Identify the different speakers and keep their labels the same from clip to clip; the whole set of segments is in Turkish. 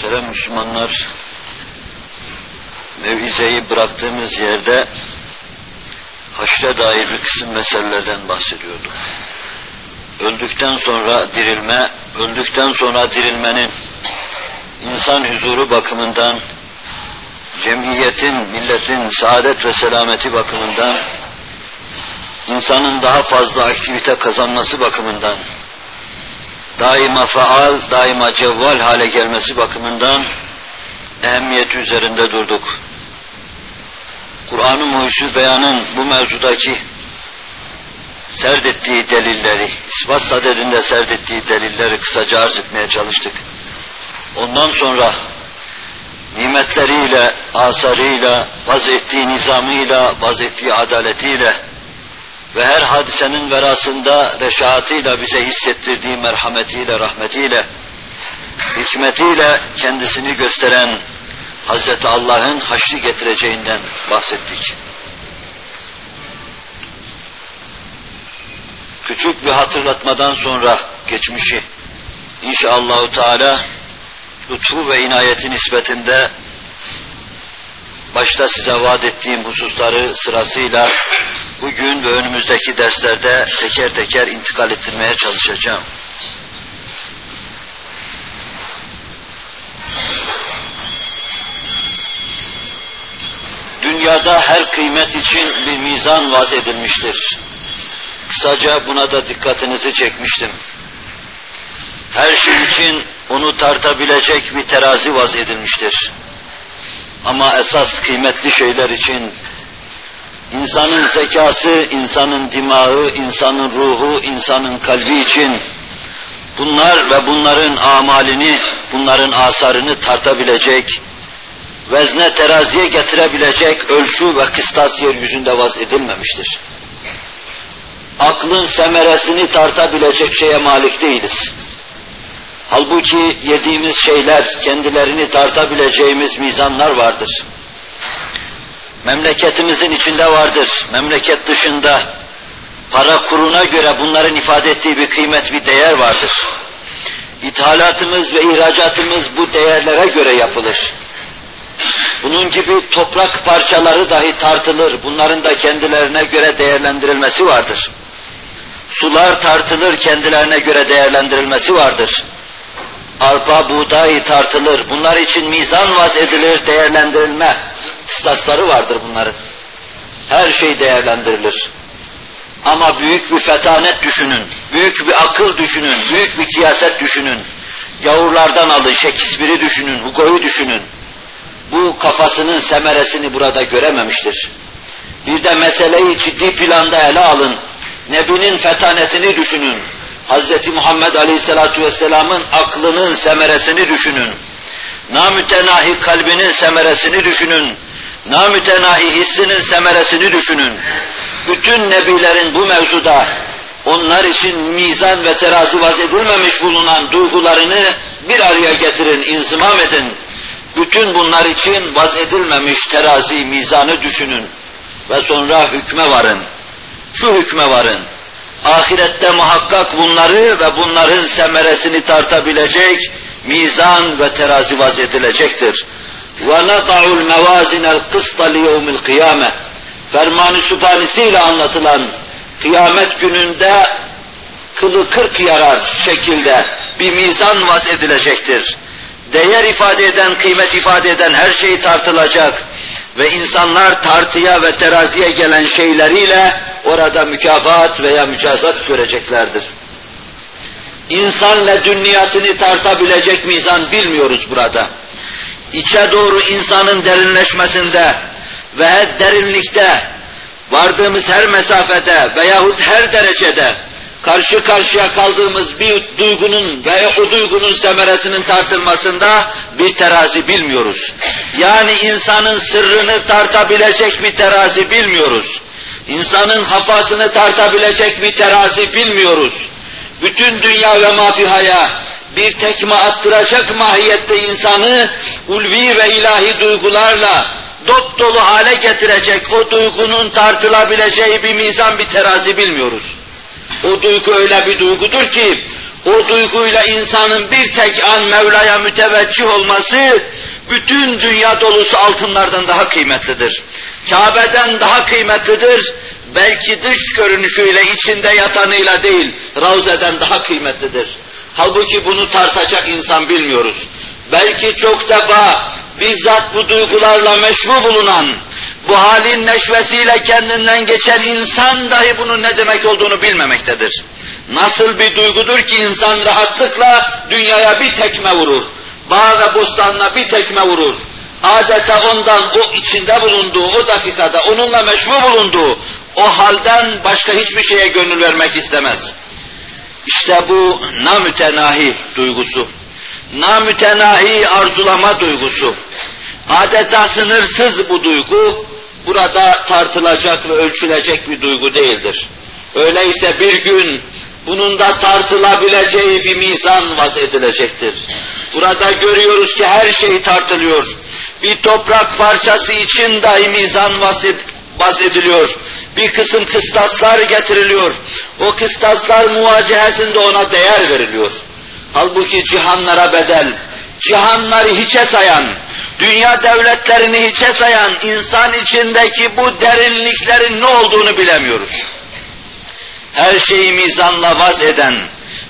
Speaker 1: Muhterem Müslümanlar, mevizeyi bıraktığımız yerde haşre dair bir kısım meselelerden bahsediyorduk. Öldükten sonra dirilme, öldükten sonra dirilmenin insan huzuru bakımından, cemiyetin, milletin saadet ve selameti bakımından, insanın daha fazla aktivite kazanması bakımından, daima faal, daima cevval hale gelmesi bakımından ehemmiyeti üzerinde durduk. Kur'an-ı Muhyüzü Beyan'ın bu mevzudaki serdettiği delilleri, ispat sadedinde serdettiği delilleri kısaca arz etmeye çalıştık. Ondan sonra nimetleriyle, asarıyla, vaz ettiği nizamıyla, vaz ettiği adaletiyle ve her hadisenin verasında reşaatıyla bize hissettirdiği merhametiyle, rahmetiyle, hikmetiyle kendisini gösteren Hazreti Allah'ın haşri getireceğinden bahsettik. Küçük bir hatırlatmadan sonra geçmişi inşallahü teala lütfu ve inayeti nispetinde başta size vaat ettiğim hususları sırasıyla bugün ve önümüzdeki derslerde teker teker intikal ettirmeye çalışacağım. Dünyada her kıymet için bir mizan vaz edilmiştir. Kısaca buna da dikkatinizi çekmiştim. Her şey için onu tartabilecek bir terazi vaz edilmiştir. Ama esas kıymetli şeyler için insanın zekası, insanın dimağı, insanın ruhu, insanın kalbi için bunlar ve bunların amalini, bunların asarını tartabilecek, vezne teraziye getirebilecek ölçü ve kıstas yeryüzünde vaz edilmemiştir. Aklın semeresini tartabilecek şeye malik değiliz. Halbuki yediğimiz şeyler, kendilerini tartabileceğimiz mizanlar vardır. Memleketimizin içinde vardır, memleket dışında para kuruna göre bunların ifade ettiği bir kıymet, bir değer vardır. İthalatımız ve ihracatımız bu değerlere göre yapılır. Bunun gibi toprak parçaları dahi tartılır, bunların da kendilerine göre değerlendirilmesi vardır. Sular tartılır, kendilerine göre değerlendirilmesi vardır arpa, buğday tartılır. Bunlar için mizan vaz edilir, değerlendirilme kıstasları vardır bunların. Her şey değerlendirilir. Ama büyük bir fetanet düşünün, büyük bir akıl düşünün, büyük bir siyaset düşünün. Gavurlardan alın, Shakespeare'i düşünün, Hugo'yu düşünün. Bu kafasının semeresini burada görememiştir. Bir de meseleyi ciddi planda ele alın. Nebinin fetanetini düşünün. Hz. Muhammed Aleyhisselatü Vesselam'ın aklının semeresini düşünün. Namütenahi kalbinin semeresini düşünün. Namütenahi hissinin semeresini düşünün. Bütün nebilerin bu mevzuda onlar için mizan ve terazi vaz edilmemiş bulunan duygularını bir araya getirin, inzimam edin. Bütün bunlar için vaz edilmemiş terazi, mizanı düşünün. Ve sonra hükme varın. Şu hükme varın ahirette muhakkak bunları ve bunların semeresini tartabilecek mizan ve terazi vaz edilecektir. وَنَضَعُ الْمَوَازِنَ الْقِسْطَ لِيَوْمِ الْقِيَامَةِ Ferman-ı Sübhanesiyle anlatılan kıyamet gününde kılı kırk yarar şekilde bir mizan vaz edilecektir. Değer ifade eden, kıymet ifade eden her şey tartılacak ve insanlar tartıya ve teraziye gelen şeyleriyle orada mükafat veya mücazat göreceklerdir. İnsanla dünniyatını tartabilecek mizan bilmiyoruz burada. İçe doğru insanın derinleşmesinde ve derinlikte vardığımız her mesafede veyahut her derecede karşı karşıya kaldığımız bir duygunun veya o duygunun semeresinin tartılmasında bir terazi bilmiyoruz. Yani insanın sırrını tartabilecek bir terazi bilmiyoruz. İnsanın hafasını tartabilecek bir terazi bilmiyoruz. Bütün dünya ve mafihaya bir tekme attıracak mahiyette insanı ulvi ve ilahi duygularla dop dolu hale getirecek o duygunun tartılabileceği bir mizan bir terazi bilmiyoruz. O duygu öyle bir duygudur ki o duyguyla insanın bir tek an Mevla'ya müteveccih olması, bütün dünya dolusu altınlardan daha kıymetlidir. Kabe'den daha kıymetlidir. Belki dış görünüşüyle, içinde yatanıyla değil, Ravze'den daha kıymetlidir. Halbuki bunu tartacak insan bilmiyoruz. Belki çok defa bizzat bu duygularla meşru bulunan, bu halin neşvesiyle kendinden geçen insan dahi bunun ne demek olduğunu bilmemektedir. Nasıl bir duygudur ki insan rahatlıkla dünyaya bir tekme vurur. Bağ ve bostanına bir tekme vurur. Adeta ondan o içinde bulunduğu, o dakikada onunla meşru bulunduğu, o halden başka hiçbir şeye gönül vermek istemez. İşte bu namütenahi duygusu. Namütenahi arzulama duygusu. Adeta sınırsız bu duygu, burada tartılacak ve ölçülecek bir duygu değildir. Öyleyse bir gün bunun da tartılabileceği bir mizan vaz edilecektir. Burada görüyoruz ki her şey tartılıyor. Bir toprak parçası için dahi mizan vaz ediliyor. Bir kısım kıstaslar getiriliyor. O kıstaslar muvacehesinde ona değer veriliyor. Halbuki cihanlara bedel, cihanları hiçe sayan, dünya devletlerini hiçe sayan insan içindeki bu derinliklerin ne olduğunu bilemiyoruz her şeyi mizanla vaz eden,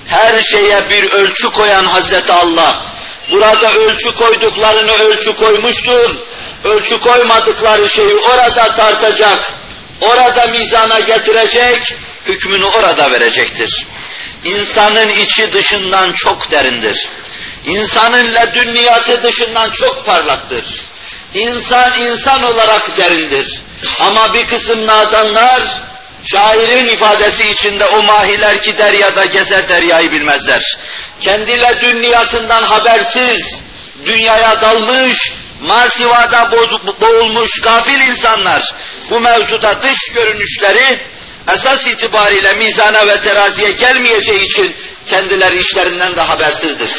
Speaker 1: her şeye bir ölçü koyan Hazreti Allah, burada ölçü koyduklarını ölçü koymuştur, ölçü koymadıkları şeyi orada tartacak, orada mizana getirecek, hükmünü orada verecektir. İnsanın içi dışından çok derindir. İnsanın ledünniyatı dışından çok parlaktır. İnsan insan olarak derindir. Ama bir kısım nadanlar Şairin ifadesi içinde o mahiler ki deryada gezer deryayı bilmezler. Kendiyle dünniyatından habersiz, dünyaya dalmış, masivada boğulmuş gafil insanlar bu mevzuda dış görünüşleri esas itibariyle mizana ve teraziye gelmeyeceği için kendileri işlerinden de habersizdir.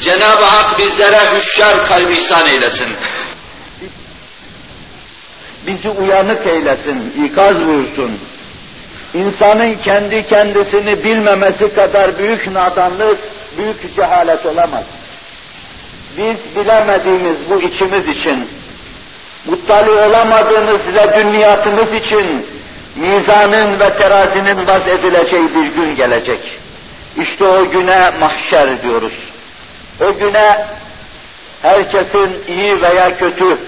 Speaker 1: Cenab-ı Hak bizlere hüşyar kalbi ihsan eylesin.
Speaker 2: Bizi uyanık eylesin, ikaz buyursun insanın kendi kendisini bilmemesi kadar büyük nadanlık, büyük cehalet olamaz. Biz bilemediğimiz bu içimiz için, muttali olamadığımız ve dünyatımız için mizanın ve terazinin vaz edileceği bir gün gelecek. İşte o güne mahşer diyoruz. O güne herkesin iyi veya kötü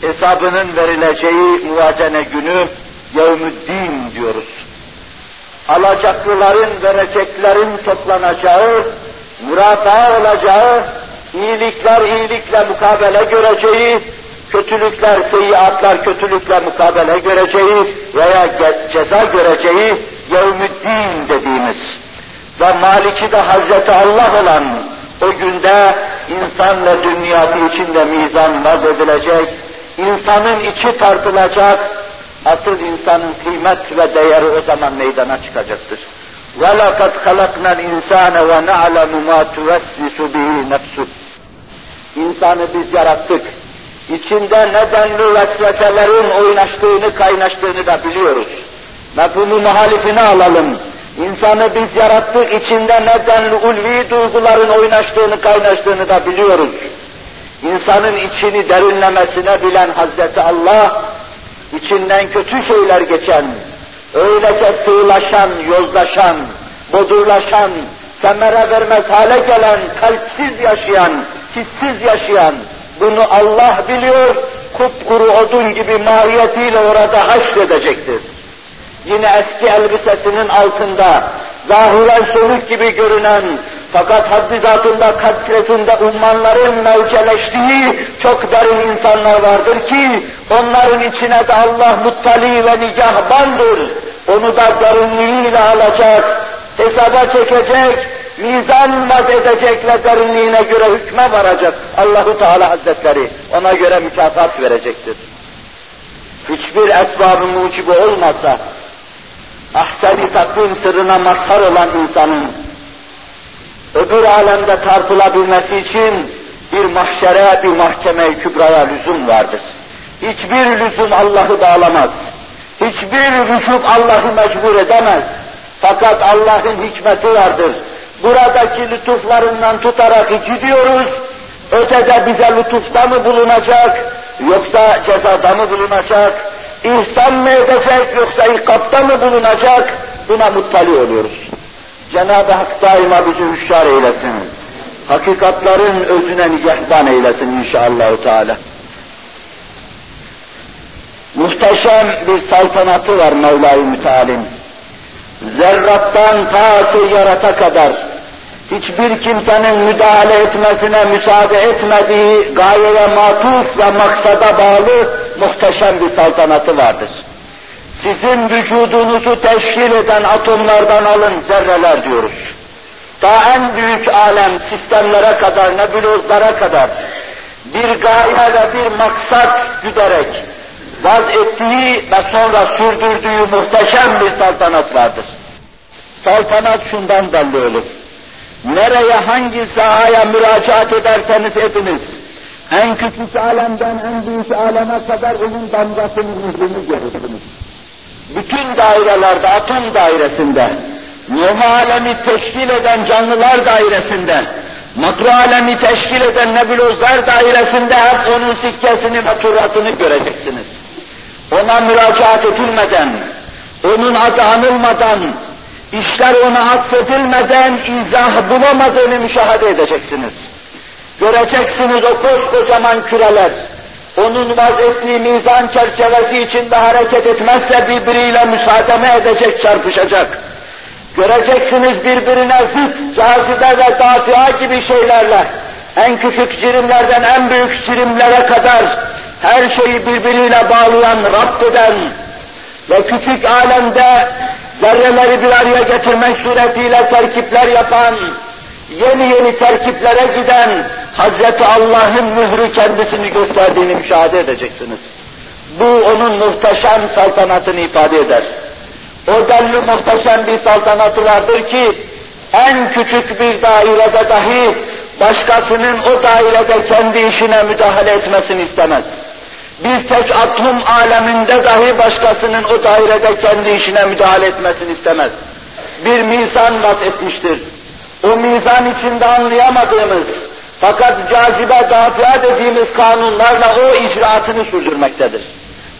Speaker 2: hesabının verileceği muvacene günü yevmüddin diyoruz alacaklıların, vereceklerin toplanacağı, murata olacağı, iyilikler iyilikle mukabele göreceği, kötülükler, seyyiatlar kötülükle mukabele göreceği veya ceza göreceği yevmüddin dediğimiz ve maliki de Hazreti Allah olan o günde insan ve dünyası içinde mizan vaz edilecek, insanın içi tartılacak, Asıl insanın kıymet ve değeri o zaman meydana çıkacaktır. وَلَقَدْ خَلَقْنَا الْاِنْسَانَ وَنَعْلَمُ مَا تُوَسْوِسُ بِهِ نَفْسُ İnsanı biz yarattık. İçinde nedenli vesveselerin oynaştığını, kaynaştığını da biliyoruz. Ve bunu muhalifine alalım. İnsanı biz yarattık, içinde nedenli ulvi duyguların oynaştığını, kaynaştığını da biliyoruz. İnsanın içini derinlemesine bilen Hazreti Allah, içinden kötü şeyler geçen, öylece sığlaşan, yozlaşan, bodurlaşan, semere vermez hale gelen, kalpsiz yaşayan, hissiz yaşayan, bunu Allah biliyor, kupkuru odun gibi mahiyetiyle orada haşredecektir. Yine eski elbisesinin altında, zahiren soluk gibi görünen, fakat haddi zatında, ummanların mevceleştiği çok derin insanlar vardır ki, onların içine de Allah muttali ve nigahbandır. Onu da derinliğiyle alacak, hesaba çekecek, mizan vaz edecekle derinliğine göre hükme varacak. Allahu Teala Hazretleri ona göre mükafat verecektir. Hiçbir esbabı mucibi olmasa, ahsen-i takvim sırrına mazhar olan insanın, öbür alemde tartılabilmesi için bir mahşere, bir mahkeme kübraya lüzum vardır. Hiçbir lüzum Allah'ı bağlamaz. Hiçbir vücut Allah'ı mecbur edemez. Fakat Allah'ın hikmeti vardır. buradaki lütuflarından tutarak gidiyoruz. Ötede bize lütufta mı bulunacak, yoksa cezada mı bulunacak, ihsan mı edecek, yoksa ikapta mı bulunacak, buna muttali oluyoruz. Cenab-ı Hak daima bizi hüşyar eylesin. Hakikatların özüne nigahban eylesin inşallah Teala. Muhteşem bir saltanatı var Mevla-i Müteal'in. Zerrattan ta seyyarata kadar hiçbir kimsenin müdahale etmesine müsaade etmediği gayeye matuf ve maksada bağlı muhteşem bir saltanatı vardır. Sizin vücudunuzu teşkil eden atomlardan alın zerreler diyoruz. Daha en büyük alem sistemlere kadar, nebulozlara kadar bir gaye ve bir maksat güderek vaz ettiği ve sonra sürdürdüğü muhteşem bir saltanat vardır. Saltanat şundan belli olur. Nereye hangi sahaya müracaat ederseniz ediniz, en küçük alemden en büyük aleme kadar onun damgasını yüzünü görürsünüz. Bütün dairelerde, atom dairesinde, nuh alemi teşkil eden canlılar dairesinde, makro alemi teşkil eden nebulozlar dairesinde hep onun sikkesini ve turatını göreceksiniz. Ona müracaat edilmeden, onun adı anılmadan, işler ona atfedilmeden izah bulamadığını müşahede edeceksiniz. Göreceksiniz o koskocaman küreler, onun vaz mizan çerçevesi içinde hareket etmezse birbiriyle müsaademe edecek, çarpışacak. Göreceksiniz birbirine zıt, cazibe ve dafia gibi şeylerle, en küçük cirimlerden en büyük cirimlere kadar her şeyi birbiriyle bağlayan, rapt ve küçük alemde zerreleri bir araya getirmek suretiyle terkipler yapan, yeni yeni terkiplere giden Hazreti Allah'ın mührü kendisini gösterdiğini müşahede edeceksiniz. Bu onun muhteşem saltanatını ifade eder. O denli muhteşem bir saltanatı vardır ki en küçük bir dairede dahi başkasının o dairede kendi işine müdahale etmesini istemez. Bir tek atom aleminde dahi başkasının o dairede kendi işine müdahale etmesini istemez. Bir mizan vaz etmiştir. O mizan içinde anlayamadığımız, fakat cazibe dafia dediğimiz kanunlarla o icraatını sürdürmektedir.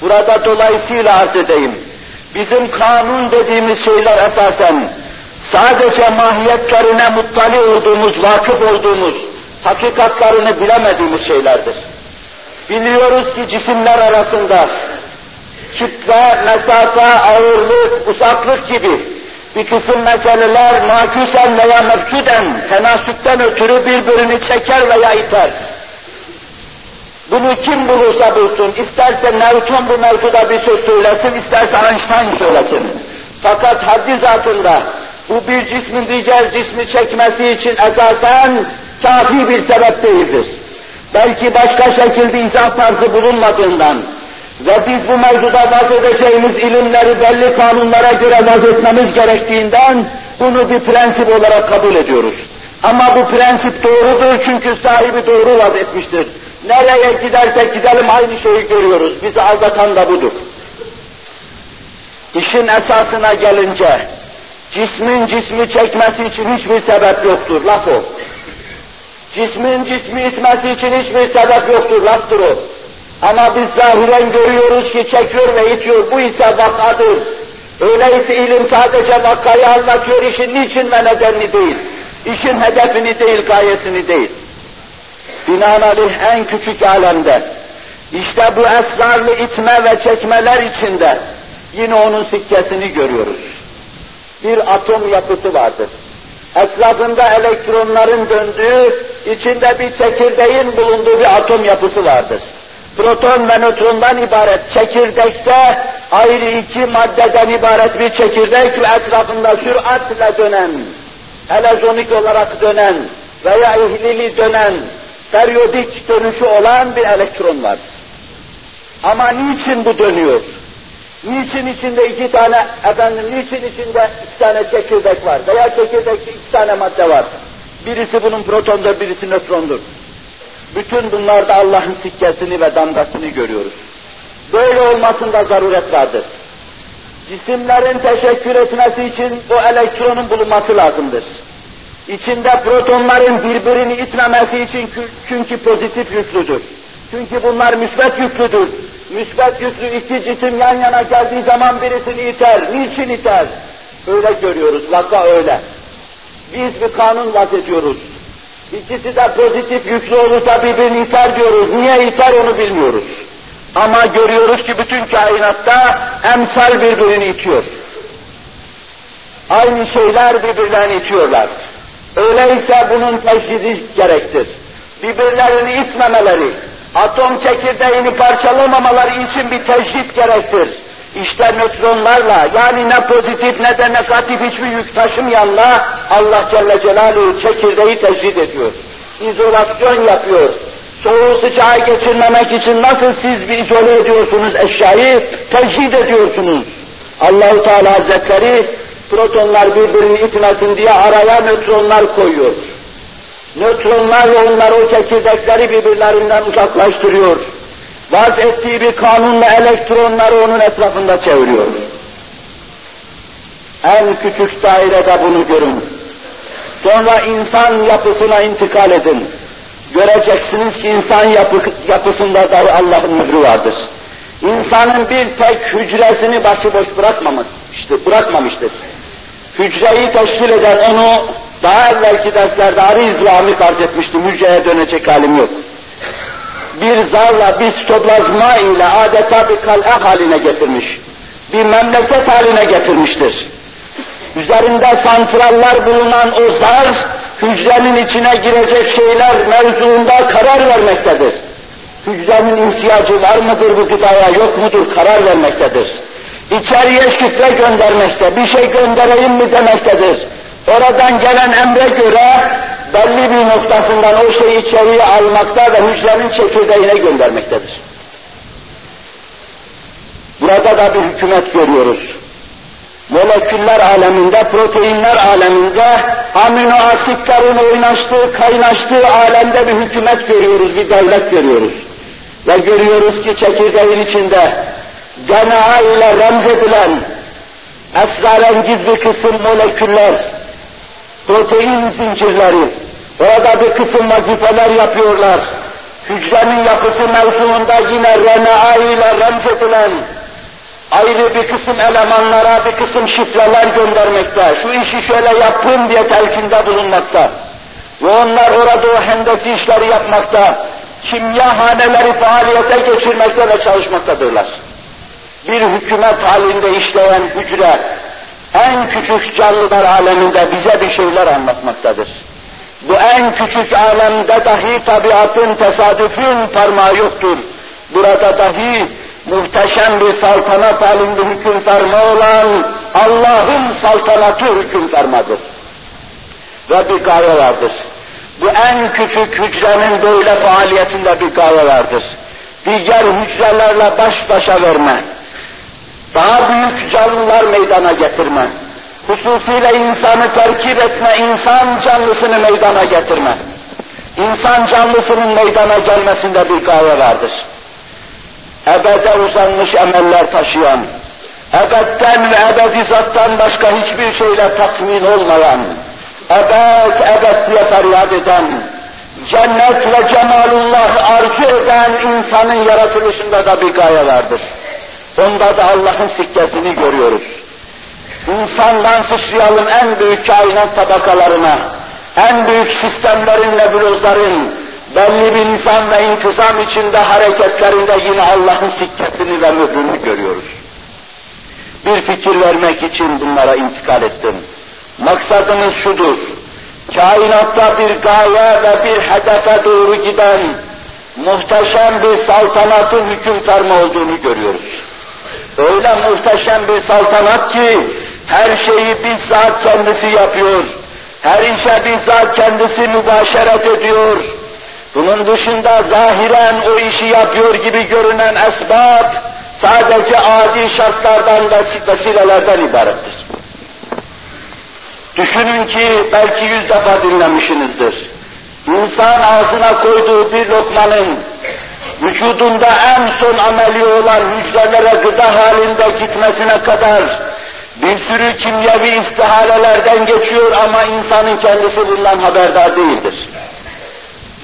Speaker 2: Burada dolayısıyla arz edeyim. Bizim kanun dediğimiz şeyler esasen sadece mahiyetlerine muttali olduğumuz, vakıf olduğumuz, hakikatlarını bilemediğimiz şeylerdir. Biliyoruz ki cisimler arasında kitle, mesafe, ağırlık, uzaklık gibi bir kısım meseleler maküsen veya mevcuden, tenasüpten ötürü birbirini çeker veya iter. Bunu kim bulursa bulsun, isterse Newton bu mevzuda bir söz söylesin, isterse Einstein söylesin. Fakat haddi zatında bu bir cismin diğer cismi çekmesi için esasen kafi bir sebep değildir. Belki başka şekilde izah tarzı bulunmadığından, ve biz bu mevzuda vaz edeceğimiz ilimleri belli kanunlara göre vaz etmemiz gerektiğinden bunu bir prensip olarak kabul ediyoruz. Ama bu prensip doğrudur çünkü sahibi doğru vaz etmiştir. Nereye gidersek gidelim aynı şeyi görüyoruz. Bizi aldatan da budur. İşin esasına gelince, cismin cismi çekmesi için hiçbir sebep yoktur, laf o. Cismin cismi itmesi için hiçbir sebep yoktur, laftır o. Ama biz zahiren görüyoruz ki çekiyor ve itiyor. Bu ise vakadır. Öyleyse ilim sadece vakayı anlatıyor, işin niçin ve nedenini değil. İşin hedefini değil, gayesini değil. Binaenaleyh en küçük alemde, işte bu esrarlı itme ve çekmeler içinde yine onun sikkesini görüyoruz. Bir atom yapısı vardır. Etrafında elektronların döndüğü, içinde bir çekirdeğin bulunduğu bir atom yapısı vardır proton ve nötrondan ibaret çekirdekte ayrı iki maddeden ibaret bir çekirdek ve etrafında süratle dönen, elezonik olarak dönen veya ihlili dönen, periyodik dönüşü olan bir elektron var. Ama niçin bu dönüyor? Niçin içinde iki tane, efendim, niçin içinde iki tane çekirdek var? Veya çekirdekte iki tane madde var. Birisi bunun protondur, birisi nötrondur. Bütün bunlarda Allah'ın sikkesini ve damgasını görüyoruz. Böyle olmasında zaruret vardır. Cisimlerin teşekkür etmesi için o elektronun bulunması lazımdır. İçinde protonların birbirini itmemesi için çünkü pozitif yüklüdür. Çünkü bunlar müsbet yüklüdür. Müsbet yüklü iki cisim yan yana geldiği zaman birisini iter. Niçin iter? Öyle görüyoruz, vaka öyle. Biz bir kanun vaz ediyoruz. İkisi de pozitif yüklü olursa birbirini iter diyoruz. Niye iter onu bilmiyoruz. Ama görüyoruz ki bütün kainatta emsal birbirini itiyor. Aynı şeyler birbirlerini itiyorlar. Öyleyse bunun teşhisi gerektir. Birbirlerini itmemeleri, atom çekirdeğini parçalamamaları için bir tecrit gerektir. İşte nötronlarla yani ne pozitif ne de negatif hiçbir yük taşımayanla Allah Celle Celaluhu çekirdeği tecrit ediyor. İzolasyon yapıyor. Soğuğu sıcağı geçirmemek için nasıl siz bir izole ediyorsunuz eşyayı, tecrid ediyorsunuz. Allahu Teala Hazretleri protonlar birbirini itmesin diye araya nötronlar koyuyor. Nötronlarla onlar o çekirdekleri birbirlerinden uzaklaştırıyor. Vaz ettiği bir kanunla elektronları onun etrafında çeviriyor. En küçük dairede bunu görün. Sonra insan yapısına intikal edin. Göreceksiniz ki insan yapı, yapısında da Allah'ın mührü vardır. İnsanın bir tek hücresini başıboş bırakmamıştır. bırakmamıştır. Hücreyi teşkil eden onu daha evvelki derslerde arı izlami arz etmiştim. Hücreye dönecek halim yok. Bir zarla, bir stoplazma ile adeta bir kal'e haline getirmiş. Bir memleket haline getirmiştir. Üzerinde santraller bulunan o zar, hücrenin içine girecek şeyler mevzuunda karar vermektedir. Hücrenin ihtiyacı var mıdır bu gıdaya, yok mudur karar vermektedir. İçeriye şifre göndermekte, bir şey göndereyim mi demektedir. Oradan gelen emre göre belli bir noktasından o şeyi içeriye almakta ve hücrenin çekirdeğine göndermektedir. Burada da bir hükümet görüyoruz. Moleküller aleminde, proteinler aleminde, amino asitlerin oynaştığı, kaynaştığı alemde bir hükümet görüyoruz, bir devlet görüyoruz. Ve görüyoruz ki çekirdeğin içinde DNA ile remzedilen esrarengiz bir kısım moleküller, protein zincirleri, orada bir kısım vazifeler yapıyorlar. Hücrenin yapısı mevzuunda yine RNA ile remzedilen ayrı bir kısım elemanlara bir kısım şifreler göndermekte. Şu işi şöyle yapın diye telkinde bulunmakta. Ve onlar orada o hendesi işleri yapmakta, kimya haneleri faaliyete geçirmekte ve çalışmaktadırlar bir hükümet halinde işleyen hücre, en küçük canlılar aleminde bize bir şeyler anlatmaktadır. Bu en küçük alemde dahi tabiatın tesadüfün parmağı yoktur. Burada dahi muhteşem bir saltanat halinde hüküm ferma olan Allah'ın saltanatı hüküm fermadır. Ve bir gaye vardır. Bu en küçük hücrenin böyle faaliyetinde bir gaye vardır. Diğer hücrelerle baş başa verme, daha büyük canlılar meydana getirme, hususiyle insanı terkip etme, insan canlısını meydana getirme, insan canlısının meydana gelmesinde bir gaye vardır. Ebede uzanmış emeller taşıyan, ebedden ve ebedi zattan başka hiçbir şeyle tatmin olmayan, ebed ebed diye feryat eden, cennet ve cemalullah arzu eden insanın yaratılışında da bir gaye vardır. Onda da Allah'ın sikkesini görüyoruz. İnsandan sıçrayalım en büyük kainat tabakalarına, en büyük sistemlerin, nebulozların, belli bir nizam ve intizam içinde hareketlerinde yine Allah'ın sikkesini ve mührünü görüyoruz. Bir fikir vermek için bunlara intikal ettim. Maksadımız şudur, kainatta bir gaye ve bir hedefe doğru giden muhteşem bir saltanatın hüküm ferma olduğunu görüyoruz. Öyle muhteşem bir saltanat ki her şeyi bizzat kendisi yapıyor. Her işe bizzat kendisi mübaşeret ediyor. Bunun dışında zahiren o işi yapıyor gibi görünen esbab sadece adi şartlardan ve vesilelerden ibarettir. Düşünün ki belki yüz defa dinlemişsinizdir. İnsan ağzına koyduğu bir lokmanın vücudunda en son ameli olan hücrelere gıda halinde gitmesine kadar
Speaker 1: Bir sürü kimyevi istihalelerden geçiyor ama insanın kendisi bundan haberdar değildir.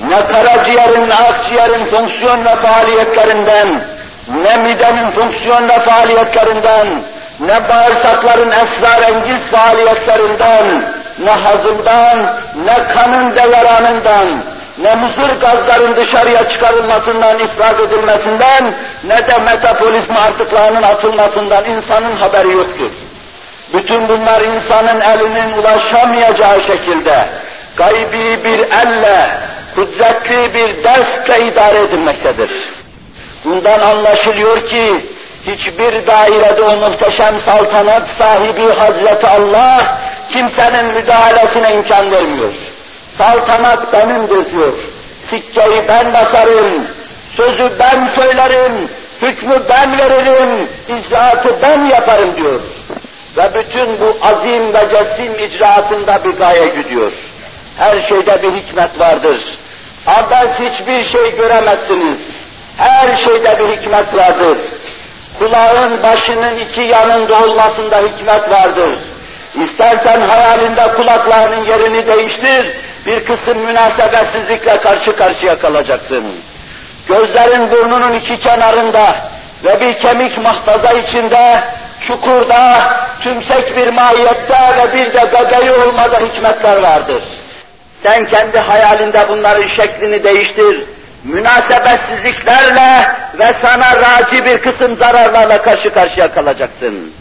Speaker 1: Ne karaciğerin, ne akciğerin fonksiyon ve faaliyetlerinden, ne midenin fonksiyon ve faaliyetlerinden, ne bağırsakların esrarengiz faaliyetlerinden, ne hazımdan, ne kanın deveranından, ne muzur gazların dışarıya çıkarılmasından, ifraz edilmesinden, ne de metabolizma artıklarının atılmasından insanın haberi yoktur. Bütün bunlar insanın elinin ulaşamayacağı şekilde, gaybi bir elle, kudretli bir destle idare edilmektedir. Bundan anlaşılıyor ki, hiçbir dairede o muhteşem saltanat sahibi Hazreti Allah, kimsenin müdahalesine imkan vermiyor. Saltanat benimdir diyor. Sikkeyi ben basarım, sözü ben söylerim, hükmü ben veririm, icraatı ben yaparım diyor. Ve bütün bu azim ve cesim icraatında bir gaye gidiyor. Her şeyde bir hikmet vardır. Abes hiçbir şey göremezsiniz. Her şeyde bir hikmet vardır. Kulağın başının iki yanında olmasında hikmet vardır. İstersen hayalinde kulaklarının yerini değiştir, bir kısım münasebetsizlikle karşı karşıya kalacaksın. Gözlerin burnunun iki kenarında ve bir kemik mahtaza içinde, çukurda, tümsek bir mahiyette ve bir de bebeği olmada hikmetler vardır. Sen kendi hayalinde bunların şeklini değiştir, münasebetsizliklerle ve sana raci bir kısım zararlarla karşı karşıya kalacaksın.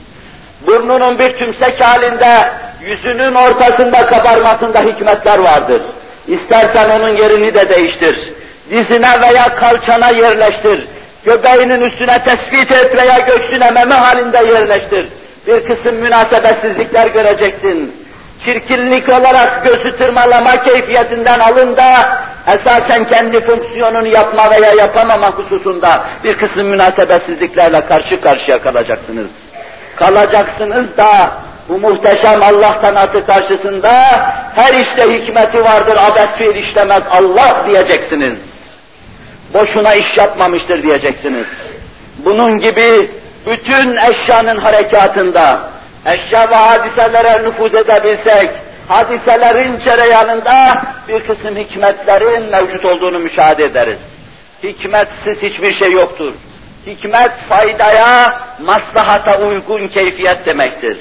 Speaker 1: Burnunun bir tümsek halinde, yüzünün ortasında kabarmasında hikmetler vardır. İstersen onun yerini de değiştir. Dizine veya kalçana yerleştir. Göbeğinin üstüne tespit et veya göğsüne meme halinde yerleştir. Bir kısım münasebetsizlikler göreceksin. Çirkinlik olarak gözü tırmalama keyfiyetinden alın da esasen kendi fonksiyonunu yapma veya yapamama hususunda bir kısım münasebetsizliklerle karşı karşıya kalacaksınız. Kalacaksınız da bu muhteşem Allah sanatı karşısında her işte hikmeti vardır, abet fiil işlemez Allah diyeceksiniz. Boşuna iş yapmamıştır diyeceksiniz. Bunun gibi bütün eşyanın harekatında, eşya ve hadiselere nüfuz edebilsek, hadiselerin cereyanında bir kısım hikmetlerin mevcut olduğunu müşahede ederiz. Hikmetsiz hiçbir şey yoktur. Hikmet faydaya, maslahata uygun keyfiyet demektir.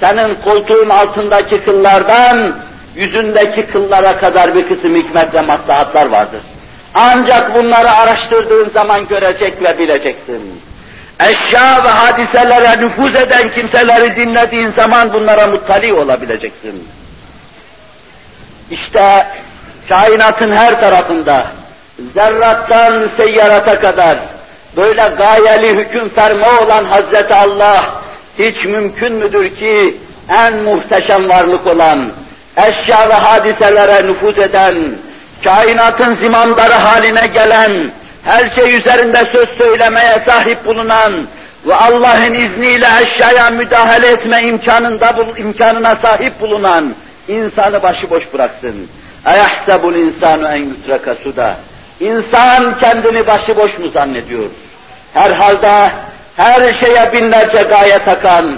Speaker 1: Senin koltuğun altındaki kıllardan yüzündeki kıllara kadar bir kısım hikmet ve maslahatlar vardır. Ancak bunları araştırdığın zaman görecek ve bileceksin. Eşya ve hadiselere nüfuz eden kimseleri dinlediğin zaman bunlara muttali olabileceksin. İşte kainatın her tarafında, zerrattan seyyarata kadar, böyle gayeli hüküm ferma olan Hazreti Allah, hiç mümkün müdür ki en muhteşem varlık olan, eşya ve hadiselere nüfuz eden, kainatın zimamdarı haline gelen, her şey üzerinde söz söylemeye sahip bulunan ve Allah'ın izniyle eşyaya müdahale etme imkanında imkanına sahip bulunan insanı başıboş bıraksın. Eyahsebul insanu en yutraka suda. İnsan kendini başıboş mu zannediyor? Herhalde her şeye binlerce gaye takan,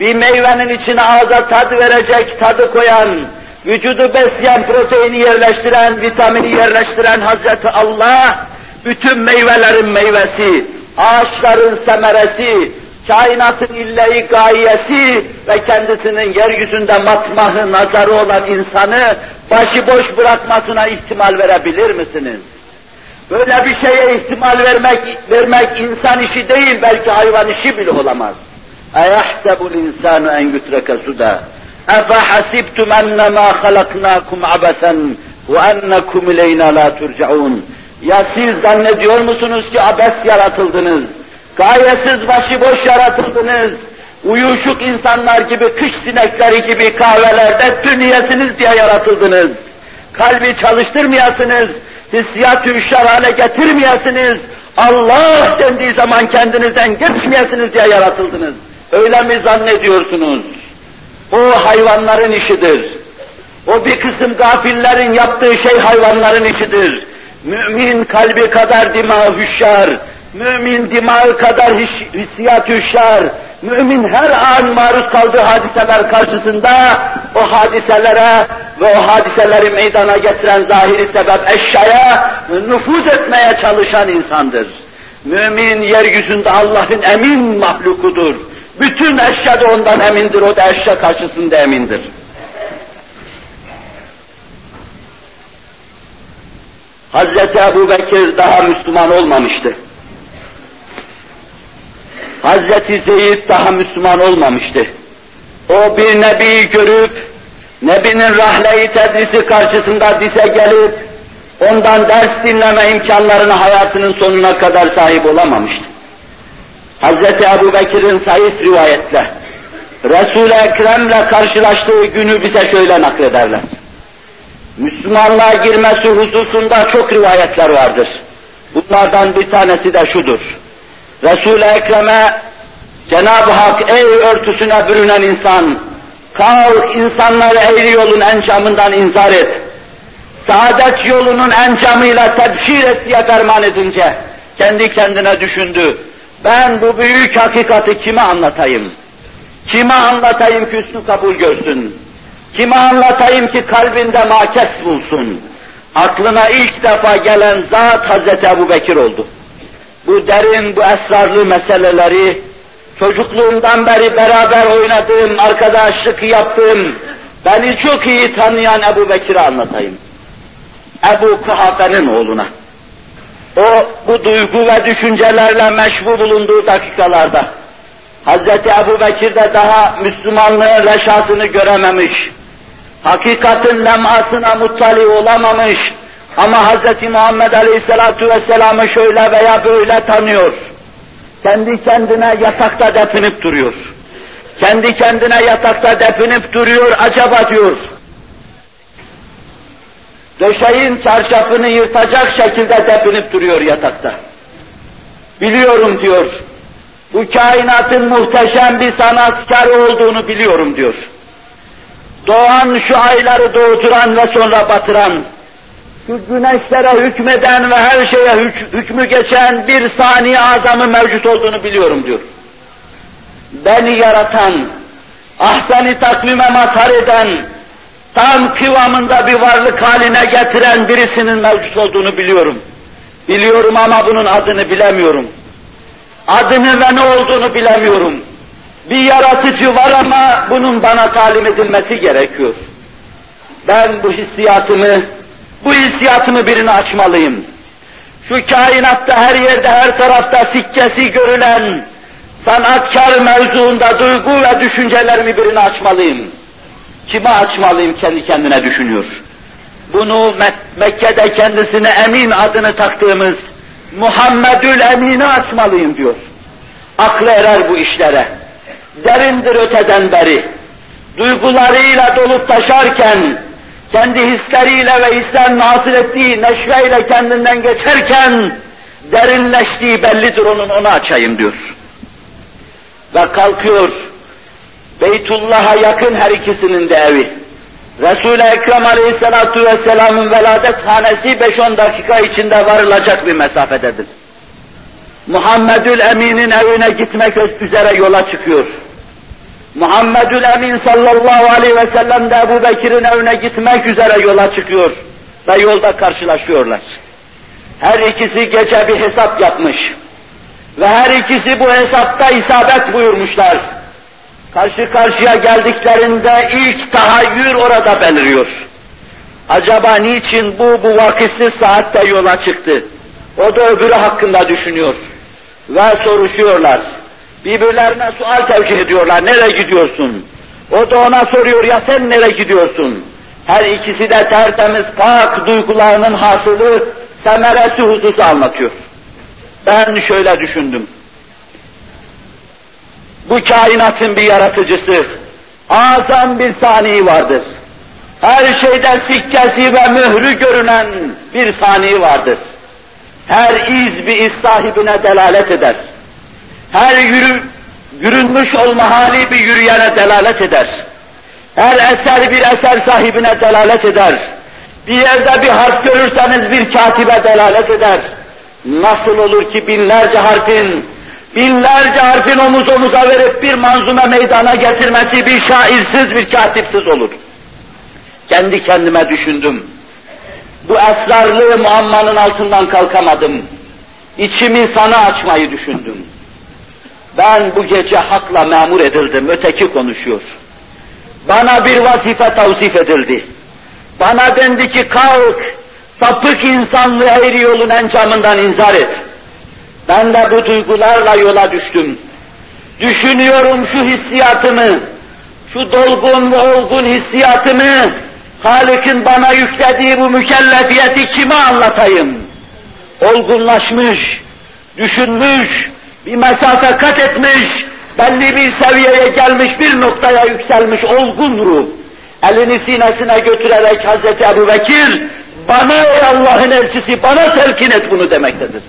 Speaker 1: bir meyvenin içine ağza tad verecek, tadı koyan, vücudu besleyen, proteini yerleştiren, vitamini yerleştiren Hazreti Allah, bütün meyvelerin meyvesi, ağaçların semeresi, kainatın illeyi gayesi ve kendisinin yeryüzünde matmahı, nazarı olan insanı başıboş bırakmasına ihtimal verebilir misiniz? Böyle bir şeye ihtimal vermek, vermek insan işi değil, belki hayvan işi bile olamaz. اَيَحْسَبُ الْاِنْسَانُ اَنْ يُتْرَكَ سُدَى اَفَحَسِبْتُمْ اَنَّمَا خَلَقْنَاكُمْ عَبَثًا وَاَنَّكُمْ اِلَيْنَا لَا تُرْجَعُونَ Ya siz zannediyor musunuz ki abes yaratıldınız? Gayesiz başıboş yaratıldınız. Uyuşuk insanlar gibi, kış sinekleri gibi kahvelerde tüniyesiniz diye yaratıldınız. Kalbi çalıştırmayasınız, hissiyat-ı hale getirmeyesiniz, Allah dendiği zaman kendinizden geçmeyesiniz diye yaratıldınız. Öyle mi zannediyorsunuz? O hayvanların işidir. O bir kısım gafillerin yaptığı şey hayvanların işidir. Mümin kalbi kadar dimağı hüşyar, mümin dimağı kadar hissiyat hüşyar, Mümin her an maruz kaldığı hadiseler karşısında o hadiselere ve o hadiseleri meydana getiren zahiri sebep eşyaya nüfuz etmeye çalışan insandır. Mümin yeryüzünde Allah'ın emin mahlukudur. Bütün eşya da ondan emindir, o da eşya karşısında emindir. Hazreti Ebu Bekir daha Müslüman olmamıştı. Hazreti Zeyd daha Müslüman olmamıştı. O bir nebi görüp, nebinin rahle-i tedrisi karşısında dize gelip, ondan ders dinleme imkanlarına hayatının sonuna kadar sahip olamamıştı. Hazreti Ebu Bekir'in zayıf rivayetle, Resul-i Ekrem'le karşılaştığı günü bize şöyle naklederler. Müslümanlığa girmesi hususunda çok rivayetler vardır. Bunlardan bir tanesi de şudur. Resul-i Ekrem'e Cenab-ı Hak ey örtüsüne bürünen insan, kalk insanları eğri yolun encamından inzar et. Saadet yolunun encamıyla tebşir et diye ferman edince, kendi kendine düşündü. Ben bu büyük hakikati kime anlatayım? Kime anlatayım ki üstü kabul görsün? Kime anlatayım ki kalbinde makes bulsun? Aklına ilk defa gelen zat Hazreti Ebu Bekir oldu. Bu derin, bu esrarlı meseleleri çocukluğumdan beri beraber oynadığım, arkadaşlık yaptığım, beni çok iyi tanıyan Ebu Bekir'e anlatayım. Ebu Kuhafe'nin oğluna. O bu duygu ve düşüncelerle meşbu bulunduğu dakikalarda Hazreti Ebu Bekir de daha Müslümanlığın reşatını görememiş, hakikatin lemasına muttali olamamış ama Hz. Muhammed Aleyhisselatu Vesselam'ı şöyle veya böyle tanıyor. Kendi kendine yatakta depinip duruyor. Kendi kendine yatakta depinip duruyor, acaba diyor. Döşeğin çarşafını yırtacak şekilde depinip duruyor yatakta. Biliyorum diyor. Bu kainatın muhteşem bir sanatkar olduğunu biliyorum diyor doğan şu ayları doğduran ve sonra batıran, şu güneşlere hükmeden ve her şeye hük hükmü geçen bir saniye azamı mevcut olduğunu biliyorum diyor. Beni yaratan, ahseni takvime mazhar eden, tam kıvamında bir varlık haline getiren birisinin mevcut olduğunu biliyorum. Biliyorum ama bunun adını bilemiyorum. Adını ve ne olduğunu bilemiyorum. Bir yaratıcı var ama bunun bana talim edilmesi gerekiyor. Ben bu hissiyatımı, bu hissiyatımı birine açmalıyım. Şu kainatta her yerde, her tarafta sikkesi görülen sanatkar mevzuunda duygu ve düşüncelerimi birine açmalıyım. Kime açmalıyım kendi kendine düşünüyor. Bunu Mek Mekke'de kendisine Emin adını taktığımız Muhammedül Emin'e açmalıyım diyor. Aklı erer bu işlere derindir öteden beri. Duygularıyla dolup taşarken, kendi hisleriyle ve hislerin hasıl ettiği neşveyle kendinden geçerken, derinleştiği bellidir onun, onu açayım diyor. Ve kalkıyor, Beytullah'a yakın her ikisinin de evi. Resul-i Ekrem Aleyhisselatü Vesselam'ın veladet hanesi 5-10 dakika içinde varılacak bir mesafededir. Muhammedül Emin'in evine gitmek üzere yola çıkıyor. Muhammedül Emin sallallahu aleyhi ve sellem de Ebu Bekir'in evine gitmek üzere yola çıkıyor ve yolda karşılaşıyorlar. Her ikisi gece bir hesap yapmış ve her ikisi bu hesapta isabet buyurmuşlar. Karşı karşıya geldiklerinde ilk tahayyür orada beliriyor. Acaba niçin bu bu vakitsiz saatte yola çıktı? O da öbürü hakkında düşünüyor ve soruşuyorlar. Birbirlerine sual tevcih ediyorlar. Nereye gidiyorsun? O da ona soruyor ya sen nereye gidiyorsun? Her ikisi de tertemiz pak duygularının hasılı semeresi hususu anlatıyor. Ben şöyle düşündüm. Bu kainatın bir yaratıcısı, azam bir sani vardır. Her şeyde sikkesi ve mührü görünen bir sani vardır. Her iz bir iz sahibine delalet eder her yürü, yürünmüş olma hali bir yürüyene delalet eder. Her eser bir eser sahibine delalet eder. Bir yerde bir harf görürseniz bir katibe delalet eder. Nasıl olur ki binlerce harfin binlerce harfin omuz omuza verip bir manzume meydana getirmesi bir şairsiz, bir katipsiz olur. Kendi kendime düşündüm. Bu esrarlı muammanın altından kalkamadım. İçimi sana açmayı düşündüm. Ben bu gece hakla memur edildim, öteki konuşuyor. Bana bir vazife tavsif edildi. Bana dendi ki kalk, sapık insanlığı eğri yolun encamından inzar et. Ben de bu duygularla yola düştüm. Düşünüyorum şu hissiyatımı, şu dolgun ve olgun hissiyatımı, Halık'ın bana yüklediği bu mükellefiyeti kime anlatayım? Olgunlaşmış, düşünmüş, bir mesafe kat etmiş, belli bir seviyeye gelmiş, bir noktaya yükselmiş olgun ruh. Elini sinesine götürerek Hazreti Ebu Bekir, bana ey Allah'ın elçisi, bana telkin et bunu demektedir.